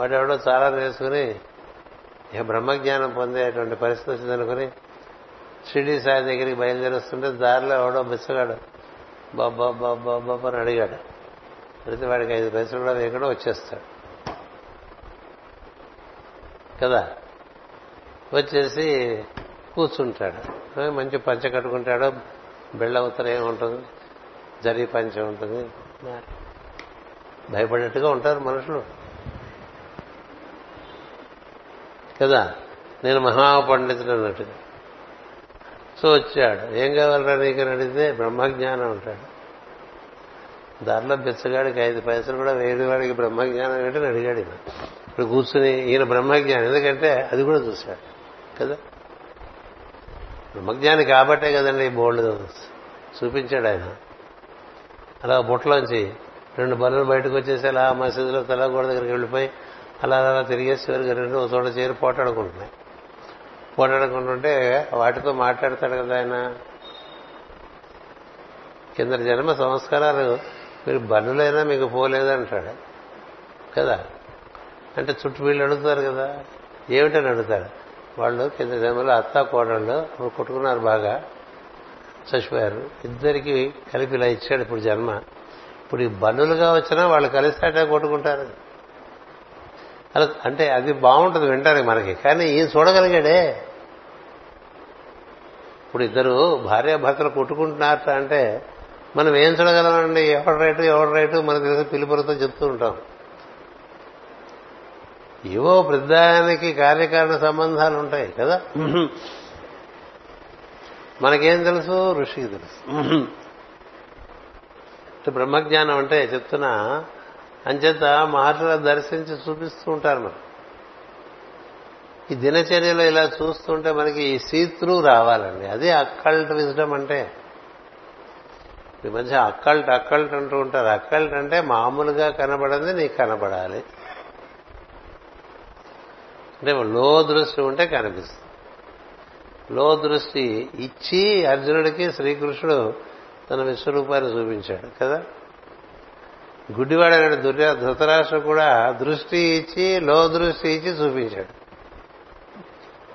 వాడు ఎవడో చాలా నేర్చుకుని ఇక బ్రహ్మజ్ఞానం పొందేటువంటి పరిస్థితి వచ్చిందనుకుని షిరిడి సాయి దగ్గరికి బయలుదేరుస్తుంటే దారిలో ఎవడో బిచ్చగాడు బాబా బాబా బాబా అని అడిగాడు. అడిగితే వాడికి ఐదు పైసలు కూడా వేయకుండా వచ్చేస్తాడు. కదా? వచ్చేసి కూర్చుంటాడు. మంచి పంచ కట్టుకుంటాడు. బిళ్ళ ఉత్తరం ఉంటుంది జరి పంచ ఉంటుంది. భయపడేట్టుగా ఉంటారు మనుషులు. కదా? నేను మహాపండితుడు అన్నట్టుగా సో వచ్చాడు. ఏం కావాలరా నీకు అడిగితే బ్రహ్మజ్ఞానం ఉంటాడు దారిలో బిచ్చగాడికి ఐదు పైసలు కూడా వేడి వాడికి బ్రహ్మజ్ఞానం ఏంటని అడిగాడు ఈయన. ఇప్పుడు కూర్చుని ఈయన బ్రహ్మజ్ఞానం ఎందుకంటే అది కూడా చూశాడు. కదా? బ్రహ్మజ్ఞాని కాబట్టే కదండి బోల్డ్ చూపించాడు ఆయన. అలా బుట్టలోంచి రెండు బల్లులు బయటకు వచ్చేసి అలా మసీదులో తెల్లగోడ దగ్గరికి వెళ్ళిపోయి అలా అలా తిరిగేసి చివరికి రెండు ఒక చోట చేరి పోటాడుకుంటున్నాయి. పోటాడుకుంటుంటే వాటితో మాట్లాడతాడు కదా ఆయన. కింద జన్మ సంస్కారాలు మీరు బన్నులైనా మీకు పోలేదంటాడు. కదా? అంటే చుట్టూ వీళ్ళు అడుగుతారు కదా. ఏమిటని అడుగుతారు వాళ్ళు కింద జన్మలో అత్త కోడళ్ళు కొట్టుకున్నారు బాగా. చచ్చిపోయారు. ఇద్దరికి కలిపి ఇలా ఇచ్చాడు ఇప్పుడు జన్మ. ఇప్పుడు ఈ బన్నులుగా వచ్చినా వాళ్ళు కలిసి అట్టే కొట్టుకుంటారు. అలా అంటే అది బాగుంటుంది వింటానికి మనకి కానీ ఈయన చూడగలిగాడే. ఇప్పుడు ఇద్దరు భార్యాభర్తలు కొట్టుకుంటున్నారట అంటే మనం ఏం చూడగలమండి? ఎవరి రైటు ఎవరి రైటు? మనకు తెలిసి పిలుపులతో చెప్తూ ఉంటాం. ఏవో ప్రధానికి కార్యకారణ సంబంధాలు ఉంటాయి కదా. మనకేం తెలుసు? ఋషికి తెలుసు. బ్రహ్మజ్ఞానం అంటే చెప్తున్నా అంచేత మహర్షుల దర్శించి చూపిస్తూ ఉంటారు మనం ఈ దినచర్యలో ఇలా చూస్తుంటే మనకి ఈ సీత్రు రావాలండి. అదే అక్కల్ట్ విజడం అంటే ఈ మధ్య అక్కల్ట్ అక్కల్ట్ అంటూ ఉంటారు. అక్కల్ట్ అంటే మామూలుగా కనబడింది నీకు కనబడాలి. అంటే లో దృష్టి ఉంటే కనిపిస్తుంది. లో దృష్టి ఇచ్చి అర్జునుడికి శ్రీకృష్ణుడు తన విశ్వరూపాన్ని చూపించాడు కదా? గుడ్డివాడైన దుర్య ధృతరాష్ట్ర కూడా దృష్టి ఇచ్చి లో దృష్టి ఇచ్చి చూపించాడు.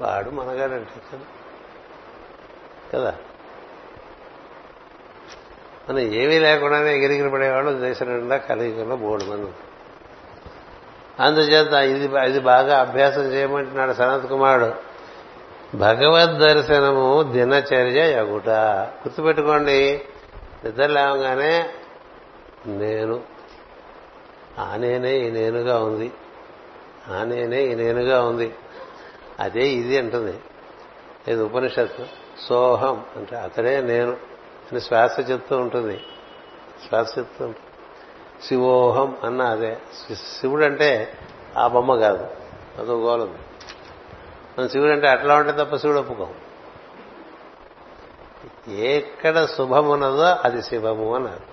వాడు మనగాడంటే కదా. కదా? మనం ఏమీ లేకుండానే ఎగిరిగిరి పడేవాళ్ళు దేశం నిండా కలిగిన బోర్డు మంది అందుచేత ఇది ఇది బాగా అభ్యాసం చేయమంటున్నాడు సనత్ కుమారుడు. భగవద్ దర్శనము దినచర్య యగుట గుర్తుపెట్టుకోండి నిద్ర లేవగానే నేను ఆ నేనే ఈ నేనుగా ఉంది. ఆ నేనే ఈ నేనుగా ఉంది. అదే ఇది అంటుంది. ఇది ఉపనిషత్తు. సోహం అంటే అతడే నేను అని శ్వాస చెప్తూ ఉంటుంది. శ్వాస చెప్తూ ఉంటుంది. శివోహం అన్న అదే. శివుడు అంటే ఆ బొమ్మ కాదు. అదో గోలం మన శివుడు అంటే అట్లా ఉంటే తప్ప శివుడు ఒప్పుకోం. ఎక్కడ శుభమున్నదో అది శివము అన్నారు.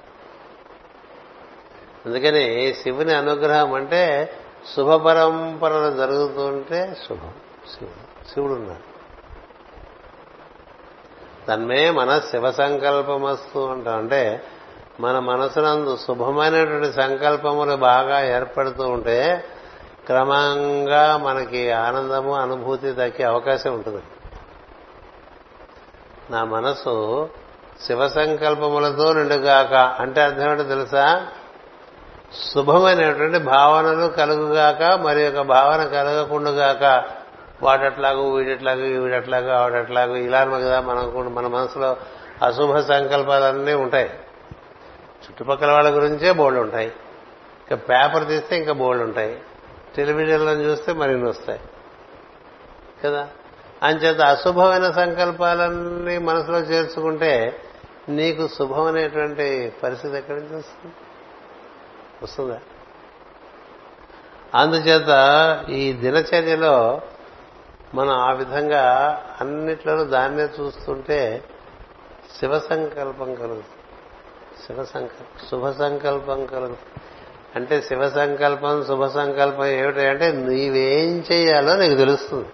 అందుకని శివుని అనుగ్రహం అంటే శుభ పరంపరలు జరుగుతుంటే శుభం. శివుడు శివుడు ఉన్నాడు. తన్మే మన శివ సంకల్పం వస్తూ ఉంటాం అంటే మన మనసునందు శుభమైనటువంటి సంకల్పములు బాగా ఏర్పడుతూ ఉంటే క్రమంగా మనకి ఆనందము అనుభూతి దక్కే అవకాశం ఉంటుంది. నా మనసు శివ సంకల్పములతో నిండుగాక అంటే అర్థం ఏంటో తెలుసా? శుభమైనటువంటి భావనలు కలుగుగాక మరి ఒక భావన కలగకుండుగాక వాడట్లాగూ వీడట్లాగూ వీడట్లాగూ ఆవిడట్లాగూ ఇలా కదా మనం మన మనసులో అశుభ సంకల్పాలన్నీ ఉంటాయి. చుట్టుపక్కల వాళ్ళ గురించే బోర్డు ఉంటాయి. ఇంకా పేపర్ తీస్తే ఇంకా బోర్డు ఉంటాయి. టెలివిజన్లో చూస్తే మరిన్ని వస్తాయి. కదా? అంచేత అశుభమైన సంకల్పాలన్నీ మనసులో చేర్చుకుంటే నీకు శుభమనేటువంటి పరిస్థితి ఎక్కడి నుంచి వస్తుంది? వస్తుందా. అందుచేత ఈ దినచర్యలో మనం ఆ విధంగా అన్నిట్లోనూ దాన్నే చూస్తుంటే శివ సంకల్పం కలుగుతుంది. శివ సంకల్పం శుభ సంకల్పం కలుగుతుంది. అంటే శివ సంకల్పం శుభ సంకల్పం ఏమిటి అంటే నీవేం చేయాలో నీకు తెలుస్తుంది.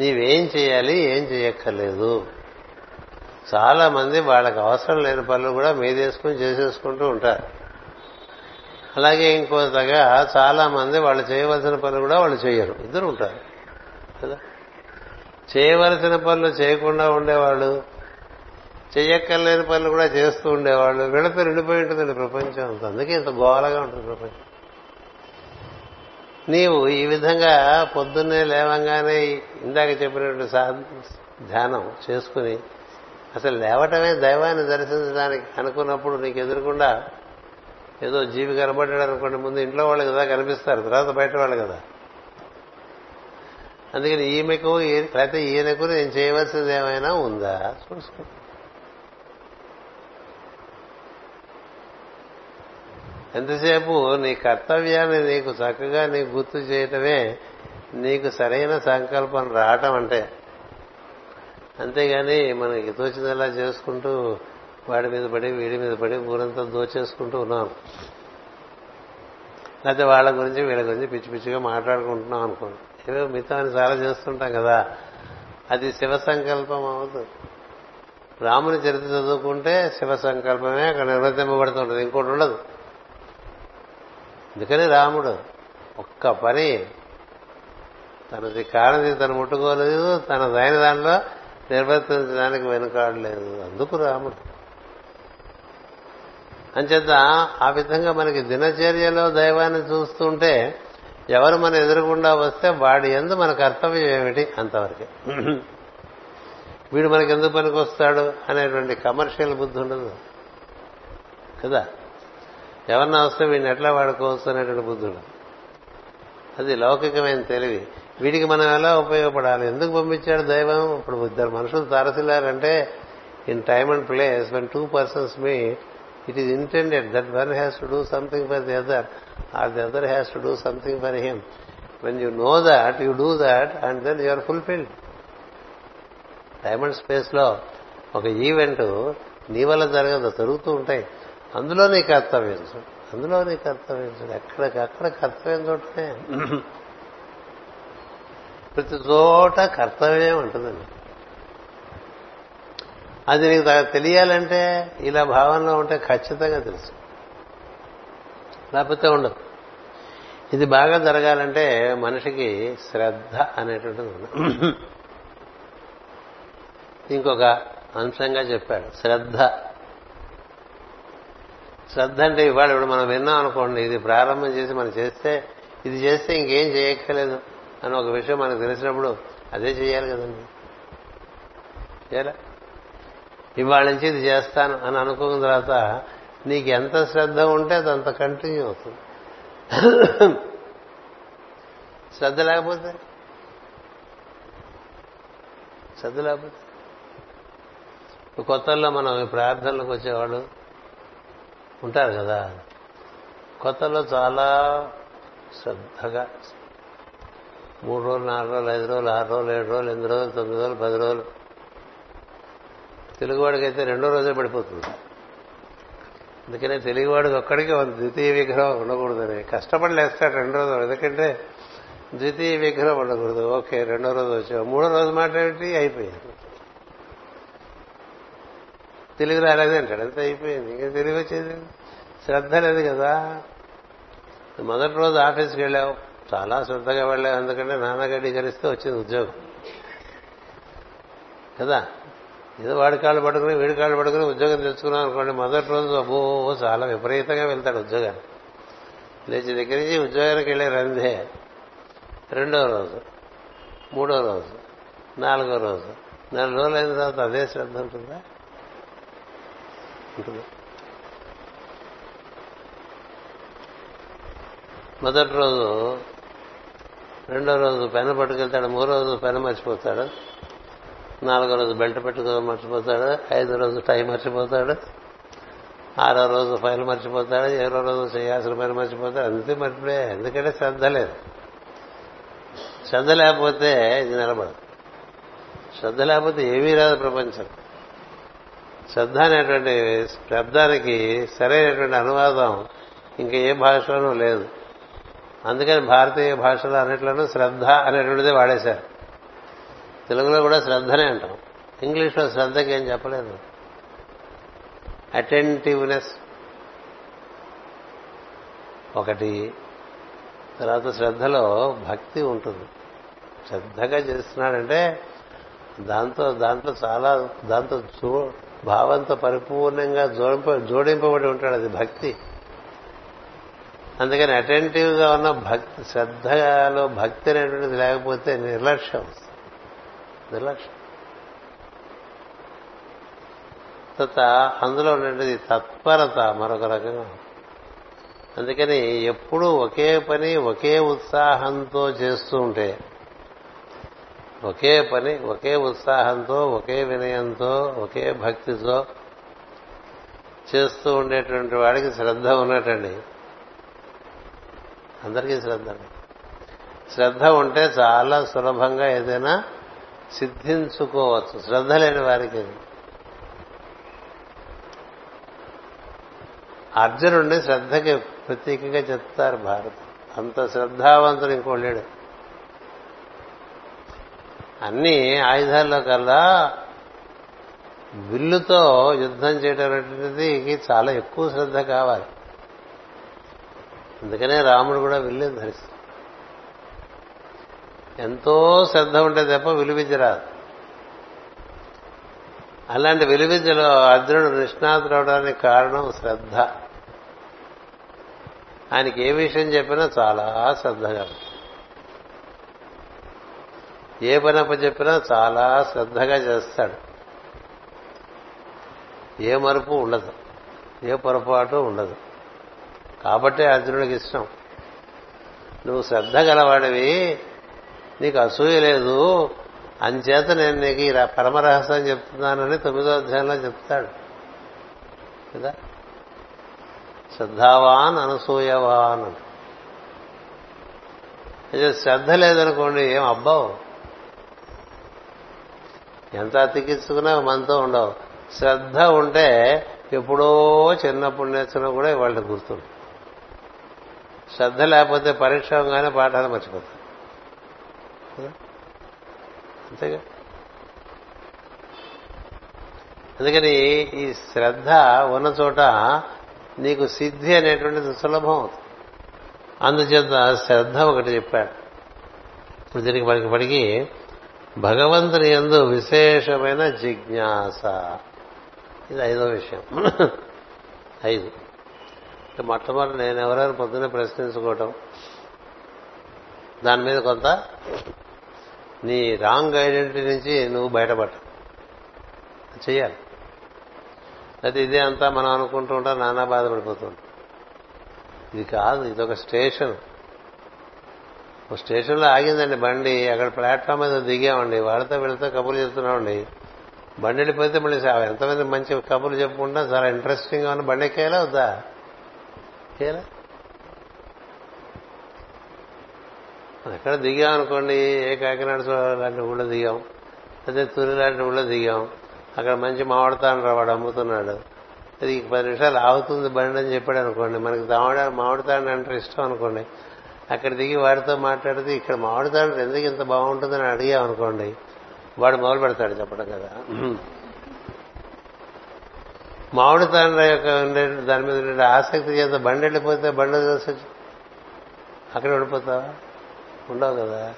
నీవేం చేయాలి ఏం చేయక్కర్లేదు చాలా మంది వాళ్ళకి అవసరం లేని పనులు కూడా మీదేసుకుని చేసేసుకుంటూ ఉంటారు. అలాగే ఇంకోతగా చాలా మంది వాళ్ళు చేయవలసిన పనులు కూడా వాళ్ళు చేయరు. ఇద్దరు ఉంటారు. కదా? చేయవలసిన పనులు చేయకుండా ఉండేవాళ్ళు చెయ్యక్కర్లేని పనులు కూడా చేస్తూ ఉండేవాళ్ళు వీళ్ళతో నిండిపోయి ఉంటుందండి ప్రపంచం అంతా. అందుకే ఇంత గోలగా ఉంటుంది ప్రపంచం. నీవు ఈ విధంగా పొద్దున్నే లేవంగానే ఇందాక చెప్పినటువంటి ధ్యానం చేసుకుని అసలు లేవటమే దైవాన్ని దర్శించడానికి అనుకున్నప్పుడు నీకు ఎదురుకుండా ఏదో జీవి కనబడ్డాడు అనుకోండి ముందు ఇంట్లో వాళ్ళు కదా కనిపిస్తారు తర్వాత బయట వాళ్ళు కదా. అందుకని ఈమెకు లేకపోతే ఈయనకు నేను చేయవలసింది ఏమైనా ఉందా? చూసుకో. ఎంతసేపు నీ కర్తవ్యాన్ని నీకు చక్కగా నీకు గుర్తు చేయటమే నీకు సరైన సంకల్పం రావటం అంటే అంతేగాని మనకి తోచిందలా చేసుకుంటూ వాడి మీద పడి వీడి మీద పడి ఊరంతా దోచేసుకుంటూ ఉన్నాం. లేకపోతే వాళ్ళ గురించి వీళ్ళ గురించి పిచ్చి పిచ్చిగా మాట్లాడుకుంటున్నాం అనుకోండి. ఏదో మిగతా చాలా చేస్తుంటాం కదా. అది శివ సంకల్పం అవుతుంది. రాముని చరిత్ర చదువుకుంటే శివ సంకల్పమే అక్కడ నిర్వర్తింపబడుతుంటుంది. ఇంకోటి ఉండదు. అందుకని రాముడు ఒక్క పని తనది కానిది తను ముట్టుకోలేదు తన దైన దానిలో నిర్వర్తించడానికి వెనుకాడలేదు. అందుకు రాముడు. అంచేత ఆ విధంగా మనకి దినచర్యలో దైవాన్ని చూస్తుంటే ఎవరు మన ఎదురుకుండా వస్తే వాడి ఎందు మన కర్తవ్యం ఏమిటి అంతవరకే. వీడు మనకి ఎందుకు పనికి వస్తాడు అనేటువంటి కమర్షియల్ బుద్ధి ఉండదు. కదా? ఎవరన్నా వస్తే వీడిని ఎట్లా వాడుకోవచ్చు అనేటువంటి బుద్ధి ఉండదు. అది లౌకికమైన తెలివి. వీడికి మనం ఎలా ఉపయోగపడాలి? ఎందుకు పంపించాడు దైవం? ఇప్పుడు ఇద్దరు మనుషులు తారసిల్లారంటే in time and place when two persons meet it is intended that one has to do something for the other or the other has to do something for him when you know that you do that and then you are fulfilled diamond స్పేస్లో ఒక event నీ వల్ల జరగదు జరుగుతూ ఉంటాయి. అందులో నీ కర్తవ్యం చూడు. అందులో నీ కర్తవ్యం చూడు. ఎక్కడికక్కడ కర్తవ్యం చూడటమే ప్రతి చోట కర్తవ్యం ఉంటుందండి. అది నీకు తెలియాలంటే ఇలా భావనలో ఉంటే ఖచ్చితంగా తెలుసు. లేకపోతే ఉండదు. ఇది బాగా జరగాలంటే మనిషికి శ్రద్ధ అనేటువంటిది ఇంకొక అంశంగా చెప్పాడు. శ్రద్ధ. శ్రద్ధ అంటే ఇవాళ ఇప్పుడు మనం విన్నాం అనుకోండి ఇది ప్రారంభం చేసి మనం చేస్తే ఇది చేస్తే ఇంకేం చేయక్కర్లేదు. అని ఒక విషయం మనకు తెలిసినప్పుడు అదే చేయాలి కదండి. చేయాలా? ఇవాళ నుంచి ఇది చేస్తాను అని అనుకున్న తర్వాత నీకు ఎంత శ్రద్ధ ఉంటే అది అంత కంటిన్యూ అవుతుంది. శ్రద్ధ లేకపోతే? శ్రద్ధ లేకపోతే? కొత్తల్లో మనం ప్రార్థనలకు వచ్చేవాళ్ళు ఉంటారు కదా. కొత్తలో చాలా శ్రద్ధగా మూడు రోజులు నాలుగు రోజులు ఐదు రోజులు ఆరు రోజులు ఏడు రోజులు ఎనిమిది రోజులు తొమ్మిది రోజులు పది రోజులు. తెలుగువాడికైతే రెండో రోజే పడిపోతుంది. అందుకనే తెలుగువాడికి ఒక్కడికి ద్వితీయ విగ్రహం ఉండకూడదని. కష్టపడి లేస్తాడు రెండో రోజు ఎందుకంటే ద్వితీయ విగ్రహం ఉండకూడదు. ఓకే రెండో రోజు వచ్చావు. మూడో రోజు మాట ఏమిటి అయిపోయింది. తెలుగు రాలేదు అంటాడు. అంత అయిపోయింది. ఇంకా తెలుగు వచ్చేది? శ్రద్ధ లేదు కదా. మొదటి రోజు ఆఫీస్కి వెళ్ళావు. చాలా శ్రద్ధగా వెళ్ళావు ఎందుకంటే నాన్నగడ్డి గరిస్తే వచ్చింది ఉద్యోగం. కదా? ఏదో వాడి కాళ్ళు పట్టుకుని వీడి కాళ్ళు పట్టుకుని ఉద్యోగం తెచ్చుకున్నాం అనుకోండి మొదటి రోజు అబ్బో చాలా విపరీతంగా వెళ్తాడు ఉద్యోగాన్ని. లేచి దగ్గర నుంచి ఉద్యోగానికి వెళ్ళే రందే. రెండో రోజు మూడో రోజు నాలుగో రోజు నాలుగు రోజులు అయిన తర్వాత అదే శ్రద్ధ ఉంటుందా? ఉంటుంది? మొదటి రోజు రెండో రోజు పెన్ పట్టుకెళ్తాడు మూడో రోజు పెన్ మర్చిపోతాడు. నాలుగో రోజు బెల్ట్ పెట్టుకో మర్చిపోతాడు. ఐదో రోజు టై మర్చిపోతాడు. ఆరో రోజు ఫైల్ మర్చిపోతాడు. ఏడో రోజు చేయాల్సిన పని మర్చిపోతాడు. అంతే మర్చిపోయా ఎందుకంటే శ్రద్ధ లేదు. శ్రద్ధ లేకపోతే ఇది నిలబడదు. శ్రద్ధ లేకపోతే ఏమీ రాదు ప్రపంచం. శ్రద్ధ అనేటువంటి శబ్దానికి సరైనటువంటి అనువాదం ఇంకా ఏ భాషలోనూ లేదు. అందుకని భారతీయ భాషలో అన్నిట్లోనూ శ్రద్ధ అనేటువంటిది వాడేశారు. తెలుగులో కూడా శ్రద్ధనే అంటాం. ఇంగ్లీష్లో శ్రద్ధకి ఏం చెప్పలేదు. అటెంటివ్నెస్ ఒకటి. తర్వాత శ్రద్ధలో భక్తి ఉంటుంది. శ్రద్ధగా చేస్తున్నాడంటే దాంతో దాంట్లో చాలా దాంతో భావంతో పరిపూర్ణంగా జోడింప జోడింపబడి ఉంటాడు అది భక్తి. అందుకని అటెంటివ్గా ఉన్న భక్తి శ్రద్ధలో భక్తి అనేటువంటిది లేకపోతే నిర్లక్ష్యం. నిర్లక్ష్యం. తత అందులో ఉండేది తత్పరత మరొక రకంగా. అందుకని ఎప్పుడూ ఒకే పని ఒకే ఉత్సాహంతో చేస్తూ ఉంటే ఒకే పని ఒకే ఉత్సాహంతో ఒకే వినయంతో ఒకే భక్తితో చేస్తూ ఉండేటువంటి వాడికి శ్రద్ధ ఉన్నట్టండి. అందరికీ శ్రద్ధ. శ్రద్ధ ఉంటే చాలా సులభంగా ఏదైనా సిద్ధించుకోవచ్చు. శ్రద్ధ లేని వారికి అర్జునుడిని శ్రద్ధకి ప్రత్యేకంగా చెప్తారు భారత్. అంత శ్రద్ధావంతుడు ఇంకో లేడు. అన్ని ఆయుధాల్లో కల్లా విల్లుతో యుద్ధం చేయడం చాలా ఎక్కువ శ్రద్ధ కావాలి. అందుకనే రాముడు కూడా విల్లు ధరిస్తాడు. ఎంతో శ్రద్ధ ఉంటే తప్ప విలువిద్య రాదు. అలాంటి విలువిద్యలో అర్జునుడు నిష్ణాతుడవడానికి కారణం శ్రద్ధ. ఆయనకి ఏ విషయం చెప్పినా చాలా శ్రద్ధగా ఏ పని చెప్పినా చాలా శ్రద్ధగా చేస్తాడు. ఏ మరుపు ఉండదు. ఏ పొరపాటు ఉండదు. కాబట్టే అర్జునుడికి ఇష్టం. నువ్వు శ్రద్ధ గలవాడివి నీకు అసూయ లేదు అంచేత నేను నీకు ఈ పరమరహస్యం చెప్తున్నానని తొమ్మిదో అధ్యాయంలో చెప్తాడు. కదా? శ్రద్ధావాన్ అనసూయవాన్ అయితే శ్రద్ధ లేదనుకోండి ఏం అబ్బావు? ఎంత అతికించుకున్నా మనతో ఉండవు. శ్రద్ధ ఉంటే ఎప్పుడో చిన్నప్పుడు నేర్చుకున్నా కూడా ఇవాళ గుర్తుంది శ్రద్ధ లేకపోతే పరీక్షంగానే పాఠాలు మర్చిపోతారు. అంతేగా? అందుకని ఈ శ్రద్ధ ఉన్న చోట నీకు సిద్ధి అనేటువంటిది సులభం అవుతుంది. అందుచేత శ్రద్ధ ఒకటి చెప్పాడు. ఇప్పుడు దీనికి పడికి పడికి భగవంతుని ఎందు విశేషమైన జిజ్ఞాస. ఇది ఐదో విషయం. ఐదు. మొట్టమొదటి నేను ఎవరైనా పొద్దున్నే ప్రశ్నించుకోవటం. దాని మీద కొంత నీ రాంగ్ ఐడెంటిటీ నుంచి నువ్వు బయటపడ చేయాలి అయితే ఇదే అంతా మనం అనుకుంటూ ఉంటాం నానా బాధపడిపోతుంటాం. ఇది కాదు ఇది ఒక స్టేషన్. ఒక స్టేషన్లో ఆగిందండి బండి అక్కడ ప్లాట్ఫామ్ మీద దిగామండి వాళ్ళతో వెళితే కబుర్లు చెప్తున్నామండి. బండి వెళ్ళిపోతే మళ్ళీ ఎంతమంది మంచి కబుర్లు చెప్పుకుంటా చాలా ఇంట్రెస్టింగ్ అని బండి ఎక్కేలా వద్దా? ఎక్కేలా ఎక్కడ దిగాం అనుకోండి ఏ కాకినాడ లాంటి ఊళ్ళో దిగాం అదే తురి లాంటి ఊళ్ళో దిగాం అక్కడ మంచి మామిడితాండ్ర వాడు అమ్ముతున్నాడు. అది పది నిమిషాలు ఆగుతుంది బండి అని చెప్పాడు అనుకోండి మనకి మామిడి మామిడితాండ్ర అంటే ఇష్టం అనుకోండి. అక్కడ దిగి వాడితో మాట్లాడితే ఇక్కడ మామిడితాండ్ర ఎందుకు ఇంత బాగుంటుందని అడిగాం అనుకోండి వాడు మొదలు పెడతాడు చెప్పడం కదా. మామిడి తండ్రి యొక్క ఉండే దాని మీద ఉండే ఆసక్తి చేత బండి వెళ్ళిపోతే బండి వదిలేసి అక్కడ వెళ్ళిపోతావా ఉండవు కదా.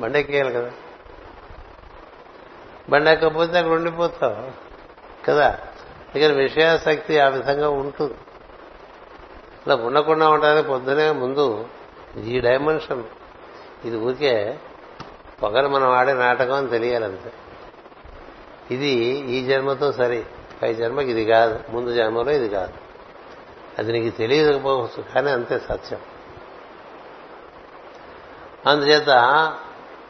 బండి ఎక్కేయాలి కదా. బండి ఎక్కకపోతే అక్కడ ఉండిపోతావు కదా. ఇక విషయాసక్తి ఆ విధంగా ఉంటుంది అలా ఉండకుండా ఉండడానికి పొద్దునే ముందు ఈ డైమెన్షన్. ఇది ఊరికే పొగలు మనం ఆడే నాటకం అని తెలియాలంతే. ఇది ఈ జన్మతో సరే. పై జన్మకి ఇది కాదు ముందు జన్మలో ఇది కాదు. అది నీకు తెలియకపోవచ్చు కానీ అంతే సత్యం. అందుచేత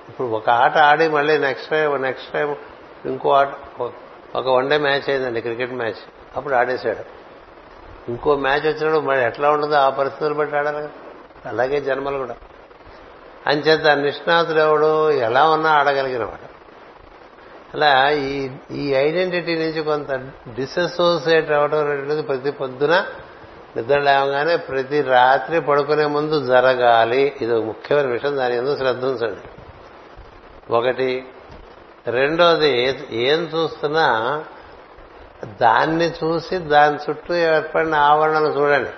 ఇప్పుడు ఒక ఆట ఆడి మళ్ళీ నెక్స్ట్ టైం నెక్స్ట్ టైం ఇంకో ఆట ఒక వన్ డే మ్యాచ్ అయిందండి క్రికెట్ మ్యాచ్ అప్పుడు ఆడేశాడు. ఇంకో మ్యాచ్ వచ్చినప్పుడు మరి ఎట్లా ఉంటుందో ఆ పరిస్థితులు బట్టి ఆడాలి అలాగే జన్మలు కూడా. అంచేత నిష్ణాతుడు ఎవడు ఎలా ఉన్నా ఆడగలిగినవాడు. అలా ఈ ఈ ఐడెంటిటీ నుంచి కొంత డిసోసియేట్ అవడం అనేటువంటిది ప్రతి పొద్దున నిద్ర లేవగానే ప్రతి రాత్రి పడుకునే ముందు జరగాలి. ఇది ఒక ముఖ్యమైన విషయం. దాని ఎందుకు శ్రద్ధ ఉంచండి. ఒకటి. రెండోది ఏం చూస్తున్నా దాన్ని చూసి దాని చుట్టూ ఏర్పడిన ఆవరణను చూడండి.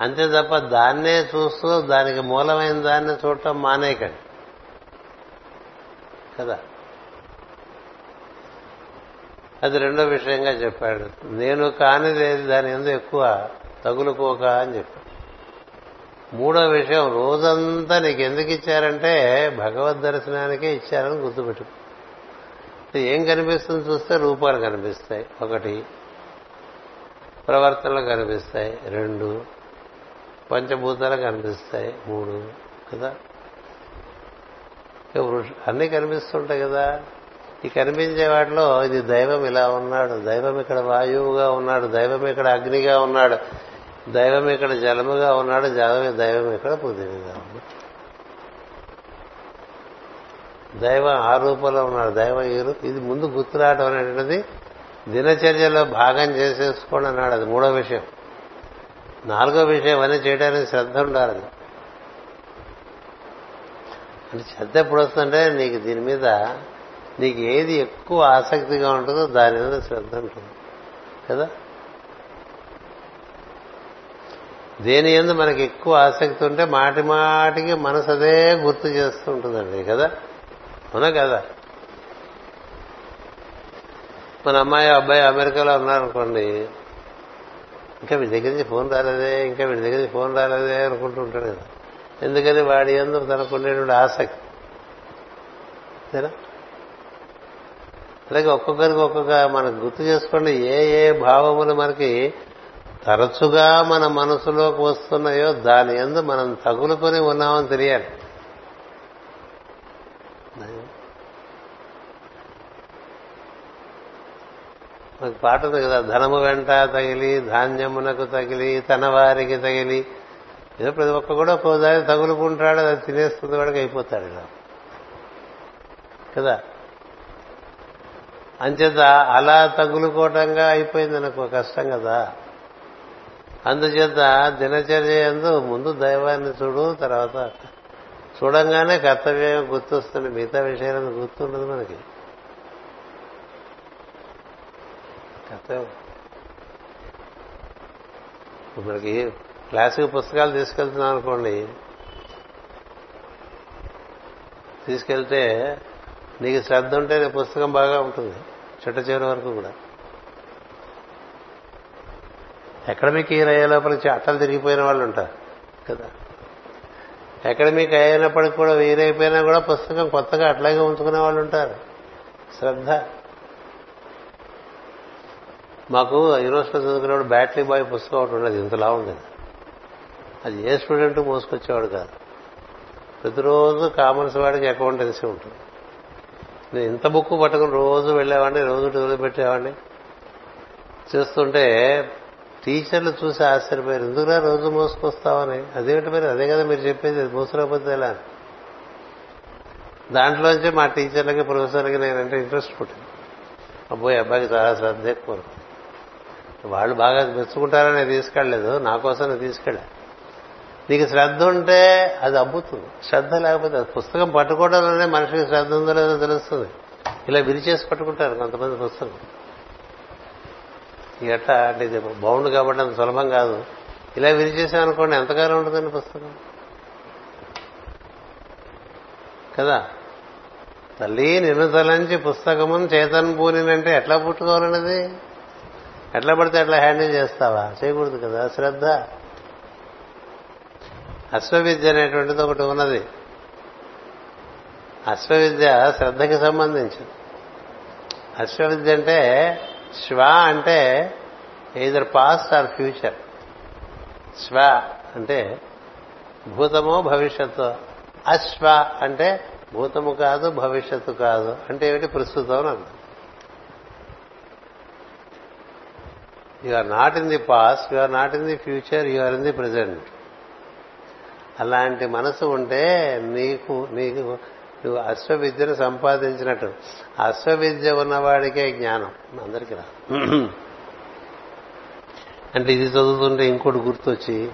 అంతే తప్ప దాన్నే చూస్తూ దానికి మూలమైన దాన్ని చూడటం మానేయకండి. కదా అది రెండో విషయంగా చెప్పాడు. నేను కానిదేది దాని ఎందు ఎక్కువ తగులుకోక అని చెప్పాడు. మూడో విషయం రోజంతా నీకు ఎందుకు ఇచ్చారంటే భగవద్ దర్శనానికే ఇచ్చారని గుర్తుపెట్టు ఏం కనిపిస్తుంది చూస్తే రూపాలు కనిపిస్తాయి. ఒకటి ప్రవర్తనలు కనిపిస్తాయి. రెండు పంచభూతాలు కనిపిస్తాయి. మూడు కదా? అన్నీ కనిపిస్తుంటాయి కదా. ఈ కనిపించే వాటిలో ఇది దైవం ఇలా ఉన్నాడు. దైవం ఇక్కడ వాయువుగా ఉన్నాడు. దైవం ఇక్కడ అగ్నిగా ఉన్నాడు. దైవం ఇక్కడ జలముగా ఉన్నాడు. దైవం ఇక్కడ పృథివీగా ఉన్నాడు దైవం ఆ రూపంలో ఉన్నాడు. దైవం ఈ ఇది ముందు గుర్తురావడం అనేటువంటిది దినచర్యలో భాగం చేసేసుకోండి అన్నాడు. అది మూడో విషయం. నాలుగో విషయం అన్నీ చేయడానికి శ్రద్ధ ఉండాలి. అంటే శ్రద్ధ ఎప్పుడు వస్తుందంటే నీకు దీని మీద నీకు ఏది ఎక్కువ ఆసక్తిగా ఉంటుందో దాని మీద శ్రద్ధ ఉంటుంది. కదా? దేని ఎందు మనకి ఎక్కువ ఆసక్తి ఉంటే మాటి మాటికి మనసు అదే గుర్తు చేస్తూ ఉంటుందండి కదా? అవునా కదా? మన అమ్మాయి అబ్బాయి అమెరికాలో ఉన్నారనుకోండి ఇంకా వీడి దగ్గర నుంచి ఫోన్ రాలేదే ఇంకా వీడి దగ్గర నుంచి ఫోన్ రాలేదే అనుకుంటూ ఉంటాడు కదా. ఎందుకని వాడి ఎందు తనకుండేటువంటి ఆసక్తి. అలాగే ఒక్కొక్కరికి ఒక్కొక్క మనం గుర్తు చేసుకోండి ఏ ఏ భావములు మనకి తరచుగా మన మనసులోకి వస్తున్నాయో దాని ఎందు మనం తగులుకొని ఉన్నామని తెలియాలి. మనకు పాట ఉంది కదా ధనము వెంట తగిలి ధాన్యమునకు తగిలి తన వారికి తగిలి ఏదో ప్రతి ఒక్క కూడా ఒక్కోదారి తగులుకుంటాడు అది తినేస్తుంది వాడికి అయిపోతాడు ఇలా. కదా? అంచేత అలా తగులుకోవటంగా అయిపోయింది నాకు కష్టం కదా? అందుచేత దినచర్య ఎందు ముందు దైవాన్ని చూడు తర్వాత చూడంగానే కర్తవ్యం గుర్తొస్తుంది. మిగతా విషయాలను గుర్తుండదు మనకి. కర్తవ్యం. మనకి క్లాసుకి పుస్తకాలు తీసుకెళ్తున్నాం అనుకోండి తీసుకెళ్తే నీకు శ్రద్ధ ఉంటే నీ పుస్తకం బాగా ఉంటుంది చిట్ట చివరి వరకు కూడా. అకాడమిక్ ఇయర్ అయ్యే లోపల అట్టలు తిరిగిపోయిన వాళ్ళు ఉంటారు కదా? అకాడమిక్ అయినప్పటికి కూడా వీరైపోయినా కూడా పుస్తకం కొత్తగా అట్లాగే ఉంచుకునే వాళ్ళు ఉంటారు. శ్రద్ధ. మాకు యూనివర్సిటీలో చదువుకున్నప్పుడు బ్యాటరీ బాయ్ పుస్తకం ఒకటి ఉండేది ఇంతలా ఉండేది. అది ఏ స్టూడెంట్ మోసుకొచ్చేవాడు కాదు. ప్రతిరోజు కామర్స్ వాడికి అకౌంటెన్సీ ఉంటుంది. నేను ఇంత బుక్ పట్టుకుని రోజు వెళ్ళేవాడిని రోజు పెట్టేవాడిని. చూస్తుంటే టీచర్లు చూసి ఆశ్చర్యపోయారు ఎందుకురా రోజు మోసుకొస్తామని అదేమిటి మరి? అదే కదా మీరు చెప్పేది మోసరాకపోతే ఎలా? దాంట్లోంచి మా టీచర్లకి ప్రొఫెసర్లకి నేనంటే ఇంట్రెస్ట్ పుట్టింది. అబ్బాయి అబ్బాయికి చాలా శ్రద్ధ ఎక్కువ. వాళ్ళు బాగా మెచ్చుకుంటారని తీసుకెళ్ళలేదు నా కోసం తీసుకెళ్ళా. నీకు శ్రద్ధ ఉంటే అది అబ్బుతుంది. శ్రద్ధ లేకపోతే పుస్తకం పట్టుకోవడంలోనే మనిషికి శ్రద్ధ ఉందో లేదో తెలుస్తుంది. ఇలా విరిచేసి పట్టుకుంటారు కొంతమంది పుస్తకం. ఎట్ట అంటే ఇది బాగుండు కాబట్టి అంత సులభం కాదు. ఇలా విరిచేసామనుకోండి ఎంతకాలం ఉంటుందండి పుస్తకం? కదా? తల్లి నిన్ను తలంచి పుస్తకమును చేతన్ పూనినంటే ఎట్లా పుట్టుకోవాలన్నది? ఎట్లా పడితే ఎట్లా హ్యాండిల్ చేస్తావా? చేయకూడదు కదా. శ్రద్ధ. అశ్వవిద్య అనేటువంటిది ఒకటి ఉన్నది. అశ్వవిద్య శ్రద్ధకి సంబంధించింది. అశ్వవిద్య అంటే శ్వ అంటే ఎయిదర్ పాస్ట్ ఆర్ ఫ్యూచర్ శ్వ అంటే భూతమో భవిష్యత్తు. అశ్వ అంటే భూతము కాదు భవిష్యత్తు కాదు. అంటే ఏమిటి? ప్రస్తుతం అని you are not in the past you are not in the future you are in the present అలాంటి మనసు ఉంటే నీకు నీకు నువ్వు అశ్వవిద్యను సంపాదించినట్టు. అశ్వవిద్య ఉన్నవాడికే జ్ఞానం. అందరికీ రా అంటే ఇది చదువుతుంటే ఇంకోటి గుర్తొచ్చి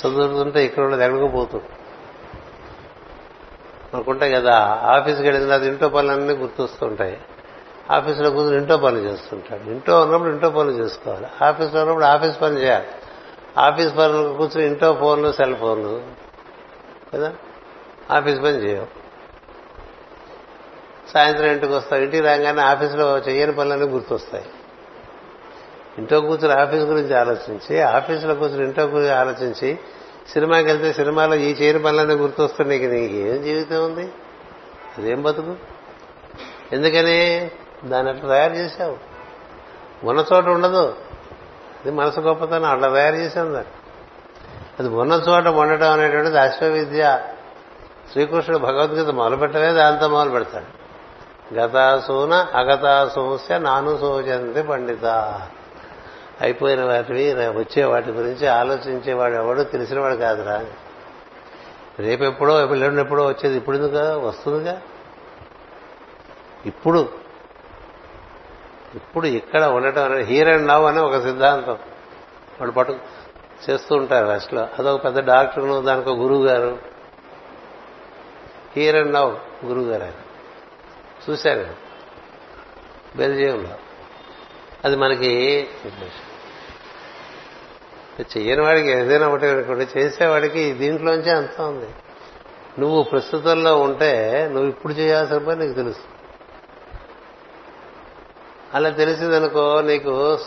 చదువుతుంటే ఇక్కడ ఉన్నది ఎక్కడికో పోతుంది కదా ఆఫీస్కి వెళ్ళిన తర్వాత ఇంట్లో పనులన్నీ గుర్తొస్తుంటాయి. ఆఫీసులో కూర్చొని ఇంట్లో పనులు చేస్తుంటాడు. ఇంట్లో ఉన్నప్పుడు ఇంట్లో పనులు చేసుకోవాలి. ఆఫీస్లో ఉన్నప్పుడు ఆఫీస్ పని చేయాలి. ఆఫీస్ పనులు కూర్చుని ఇంట్లో ఫోన్లు సెల్ ఫోన్లు. కదా? ఆఫీస్ పని చేయవు సాయంత్రం ఇంటికి వస్తావు ఇంటికి రాగానే ఆఫీసులో చేయని పనులన్నీ గుర్తొస్తాయి. ఇంట్లో కూర్చుని ఆఫీస్ గురించి ఆలోచించి ఆఫీసులో కూర్చొని ఇంట్లో గురించి ఆలోచించి సినిమాకి వెళ్తే సినిమాలో ఈ చేయని పనులన్నీ గుర్తొస్తే నీకు నీకు? ఏం జీవితం ఉంది? అదేం బతుకు? ఎందుకని? దాన్ని అట్లా తయారు చేశావు. ఉన్న చోట ఉండదు. ఇది మనసు గొప్పతనం అట్లా తయారు చేసింది అది. ఉన్న చోట ఉండటం అనేటువంటిది అశ్వవిద్య. శ్రీకృష్ణుడు భగవద్గీత మొదలుపెట్టలేదు దాంతో మొదలు పెడతాడు. గతాసూన అగతాసూస్య నాను సూచంతి పండిత. అయిపోయిన వాటివి వచ్చే వాటి గురించి ఆలోచించేవాడు ఎవడో తెలిసినవాడు కాదురా. రేపెప్పుడో ఎప్పుడో వచ్చేది ఇప్పుడు ఎందుకు? వస్తుందిగా. ఇప్పుడు ఇప్పుడు ఇక్కడ ఉండటం అనేది హీర్ అండ్ నవ్ అనే ఒక సిద్ధాంతం. వాళ్ళు పట్టు చేస్తూ ఉంటారు వెస్ట్లో అదొక పెద్ద డాక్టర్ను దానికి ఒక గురువు గారు హీర్ అండ్ నవ్ గురువు గారు ఆయన. చూశారు బెల్జియంలో. అది మనకి చెయ్యని వాడికి ఏదైనా ఒకటి అనుకోండి చేసేవాడికి దీంట్లోంచే అంత ఉంది. నువ్వు ప్రస్తుతంలో ఉంటే నువ్వు ఇప్పుడు చేయాల్సిన పని నీకు తెలుసు. అలా తెలిసిందనుకో నీకు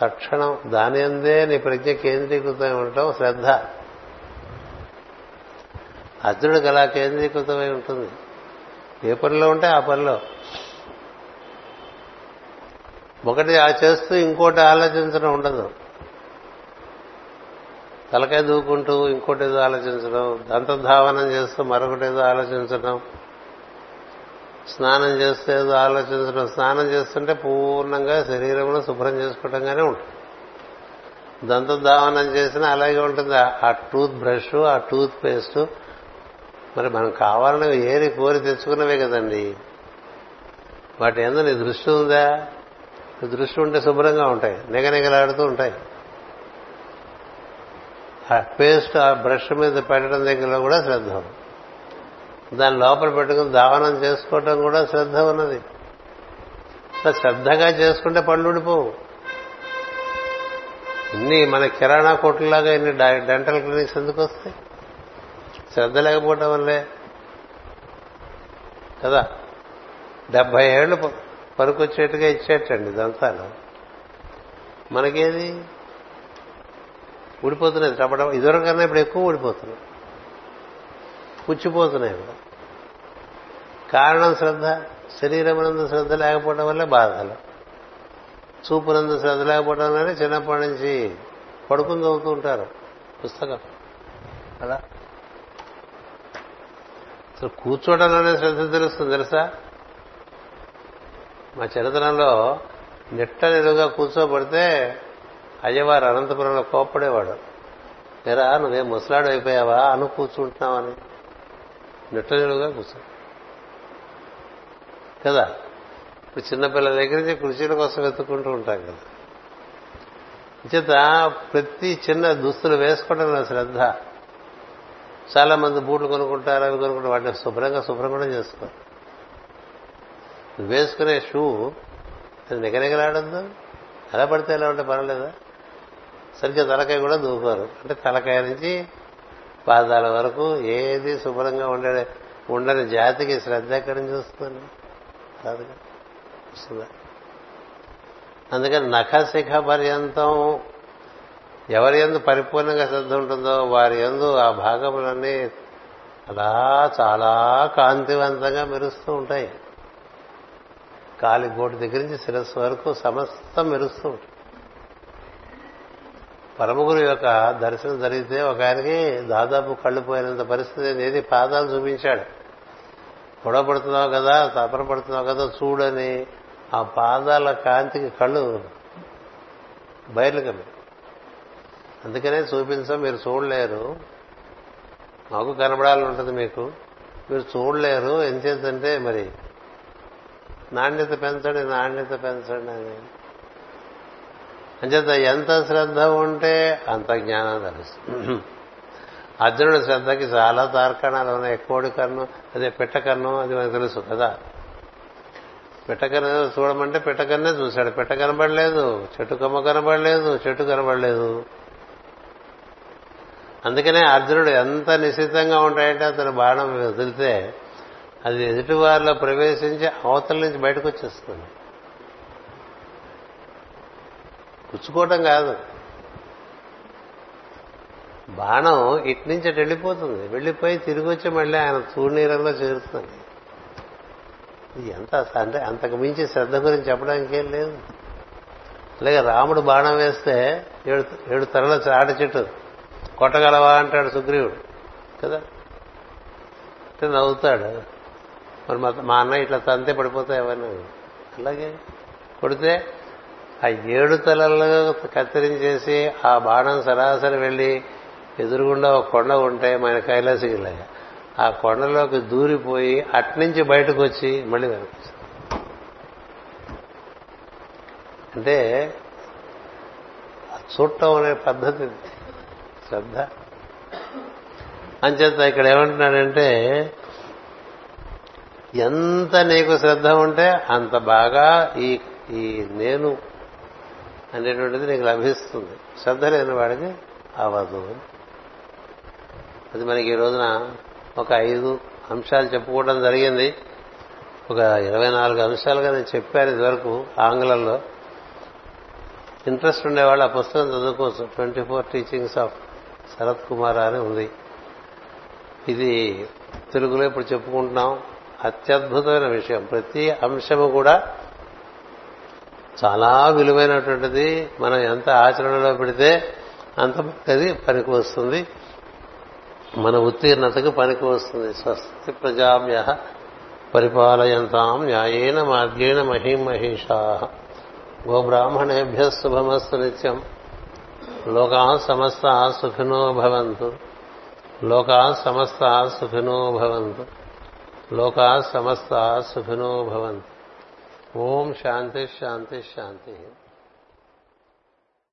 తక్షణం దాని అందే నీ ప్రజ్ఞ కేంద్రీకృతమై ఉండటం శ్రద్ధ. అర్జునుడికి అలా కేంద్రీకృతమై ఉంటుంది. ఏ పనిలో ఉంటే ఆ పనిలో. ఒకటి ఆ చేస్తూ ఇంకోటి ఆలోచించడం ఉండదు. తలకాయ దూకుంటూ ఇంకోటి ఏదో ఆలోచించడం దంతధావనం చేస్తూ మరొకటి ఏదో ఆలోచించడం స్నానం చేస్తే ఏదో ఆలోచించడం స్నానం చేస్తుంటే పూర్ణంగా శరీరంలో శుభ్రం చేసుకోవడంగానే ఉంటుంది. దంతధావనం చేసినా అలాగే ఉంటుంది? ఆ టూత్ బ్రష్ ఆ టూత్ పేస్ట్ మరి మనం కావాలని ఏరి కోరి తెచ్చుకున్నవే కదండి. వాటి ఏందో నీ దృష్టి ఉందా? దృష్టి ఉంటే శుభ్రంగా ఉంటాయి నిగనిగలాడుతూ ఉంటాయి. ఆ పేస్ట్ ఆ బ్రష్ మీద పెట్టడం దగ్గర కూడా శ్రద్ధ ఉంది. దాని లోపల పెట్టుకుని దావనం చేసుకోవటం కూడా శ్రద్ధ ఉన్నది. శ్రద్ధగా చేసుకుంటే పళ్ళు ఊడిపోవు. ఇన్ని మన కిరాణా కొట్లలాగా ఇన్ని డెంటల్ క్లినిక్స్ ఎందుకు వస్తాయి? శ్రద్ధ లేకపోవటం వల్లే. కదా? డెబ్బై ఏళ్ళు పరుకొచ్చేట్టుగా ఇచ్చేటండి దంతాలు. మనకేది? ఊడిపోతున్నాయి. టపడం ఇదివరకన్నా ఇప్పుడు ఎక్కువ ఊడిపోతున్నాయి. పుచ్చిపోతున్నాయి కూడా. కారణం శ్రద్ధ శరీరమునందు శ్రద్ధ లేకపోవడం వల్ల బాధలు. చూపునందు శ్రద్ధ లేకపోవడం వల్లనే చిన్నప్పటి నుంచి పడుకుని చదువుతూ ఉంటారు పుస్తకం. అలా. అసలు కూర్చోవడంలోనే శ్రద్ధ తెలుస్తుంది తెలుసా? మా చిన్నతనంలో నిట్ట నిలువుగా కూర్చోబడితే అయ్యవారు అనంతపురంలో కోప్పడేవాడు. ఎరా నువ్వేం ముసలాడు అయిపోయావా? అను కూర్చుంటున్నావని. నిట్ట నిలువుగా కూర్చో కదా? ఇప్పుడు చిన్నపిల్లల దగ్గర నుంచి కుర్చీల కోసం వెతుక్కుంటూ ఉంటాం కదా. చేత ప్రతి చిన్న దుస్తులు వేసుకోవడం నా శ్రద్ధ. చాలా మంది బూట్లు కొనుక్కుంటారు అవి కొనుక్కుంటారు. వాటిని శుభ్రంగా శుభ్రం కూడా చేసుకోరు వేసుకునే షూ అది నిగనిగలాడద్దు. ఎలా పడితే ఎలా ఉంటే పర్వాలేదా? సరిగ్గా తలకాయ కూడా దూకోరు. అంటే తలకాయ నుంచి పాదాల వరకు ఏది శుభ్రంగా ఉండే ఉండని జాతికి శ్రద్ధ ఎక్కడి నుంచి వస్తుంది? కాదుగా? వస్తుందా? అందుకని నఖశిఖ పర్యంతం ఎవరి ఎందు పరిపూర్ణంగా శ్రద్ధ ఉంటుందో వారి ఎందు ఆ భాగములన్నీ అలా చాలా కాంతివంతంగా మెరుస్తూ ఉంటాయి. కాలి గోటు దగ్గర నుంచి శిరస్సు వరకు సమస్తం మెరుస్తూ ఉంటుంది పరమగురు యొక్క దర్శనం జరిగితే ఒక ఆయనకి దాదాపు కళ్ళు పోయినంత పరిస్థితి ఏది పాదాలు చూపించాడు. గొడవ పడుతున్నావు కదా తపన పడుతున్నావు కదా చూడని ఆ పాదాల కాంతికి కళ్ళు బయర్లు కమ్మి అందుకనే చూపించాం మీరు చూడలేరు. మాకు కనబడాలని ఉంటుంది మీకు. మీరు చూడలేరు ఎంచేతంటే మరి నాణ్యత పెంచండి నాణ్యత పెంచండి అని. అంచేత ఎంత శ్రద్ధ ఉంటే అంత జ్ఞానం తెలుస్తుంది అర్జునుడి శ్రద్ధకి చాలా తార్కాణాలు ఉన్నాయి. కోడి కన్ను అదే పెట్టకన్ను అది మనకు తెలుసు కదా. పెట్టకన్ను చూడమంటే పెట్టకన్నే చూశాడు. పెట్ట కనబడలేదు చెట్టు కొమ్మ కనబడలేదు చెట్టు కనబడలేదు. అందుకనే అర్జునుడు ఎంత నిశ్చితంగా ఉంటాయంటే అతను బాణం వదిలితే అది ఎదుటివారిలో ప్రవేశించి అవతల నుంచి బయటకు వచ్చేస్తుంది. పుచ్చుకోవటం కాదు. బాణం ఇటు నుంచి అటు వెళ్ళిపోతుంది. వెళ్ళిపోయి తిరిగి వచ్చి మళ్ళీ ఆయన చూడనీరంలో చేరుతుంది. ఇది ఎంత అంటే అంతకు మించి శ్రద్ధ గురించి చెప్పడానికి ఏం లేదు. అలాగే రాముడు బాణం వేస్తే ఏడు ఏడు తరల ఆట చెట్టు కొట్టగలవా అంటాడు సుగ్రీవుడు. కదా? అంటే నవ్వుతాడు. మరి మా అన్న ఇట్లా తంతే పడిపోతాయి అవన్నీ అలాగే కొడితే ఆ ఏడు తలల్లో కత్తిరించేసి ఆ బాణం సరాసరి వెళ్ళి ఎదురుగుండా ఒక కొండ ఉంటే మన కైలాసగిరిలాగా ఆ కొండలోకి దూరిపోయి అట్నుంచి బయటకు వచ్చి మళ్ళీ కనిపిస్తుంది అంటే చూడటం అనే పద్ధతి శ్రద్ధ. అంచేత ఇక్కడ ఏమంటున్నాడంటే ఎంత నీకు శ్రద్ధ ఉంటే అంత బాగా ఈ ఈ నేను అనేటువంటిది నీకు లభిస్తుంది. శ్రద్ధ లేని వాడికి అవ్వదు అది మనకి ఈ రోజున ఒక ఐదు అంశాలు చెప్పుకోవడం జరిగింది. ఒక ఇరవై నాలుగు అంశాలుగా నేను చెప్పాను ఇదివరకు ఆంగ్లంలో. ఇంట్రెస్ట్ ఉండేవాళ్ళు ఆ పుస్తకం చదువుకోవచ్చు. Twenty four teachings of Sarath Kumar అని ఉంది. ఇది తెలుగులో ఇప్పుడు చెప్పుకుంటున్నాం. అత్యద్భుతమైన విషయం. ప్రతి అంశము కూడా చాలా విలువైనటువంటిది. మనం ఎంత ఆచరణలో పెడితే అంత అది పనికి వస్తుంది. మన ఉత్తీర్ణతకు పనికి వస్తుంది. స్వస్తి ప్రజాభ్య పరిపాలయంతాం న్యాయేన మార్గేణ మహిమహేషా గోబ్రాహ్మణేభ్య శుభమస్తు నిత్యం. లోకా సమస్త సుఖినో భవంతు. లోకా సమస్త సుఖినో భవంతు. లోకా సమస్త సుఖినో భవంతు. ఓం శాంతి శాంతి శాంతి.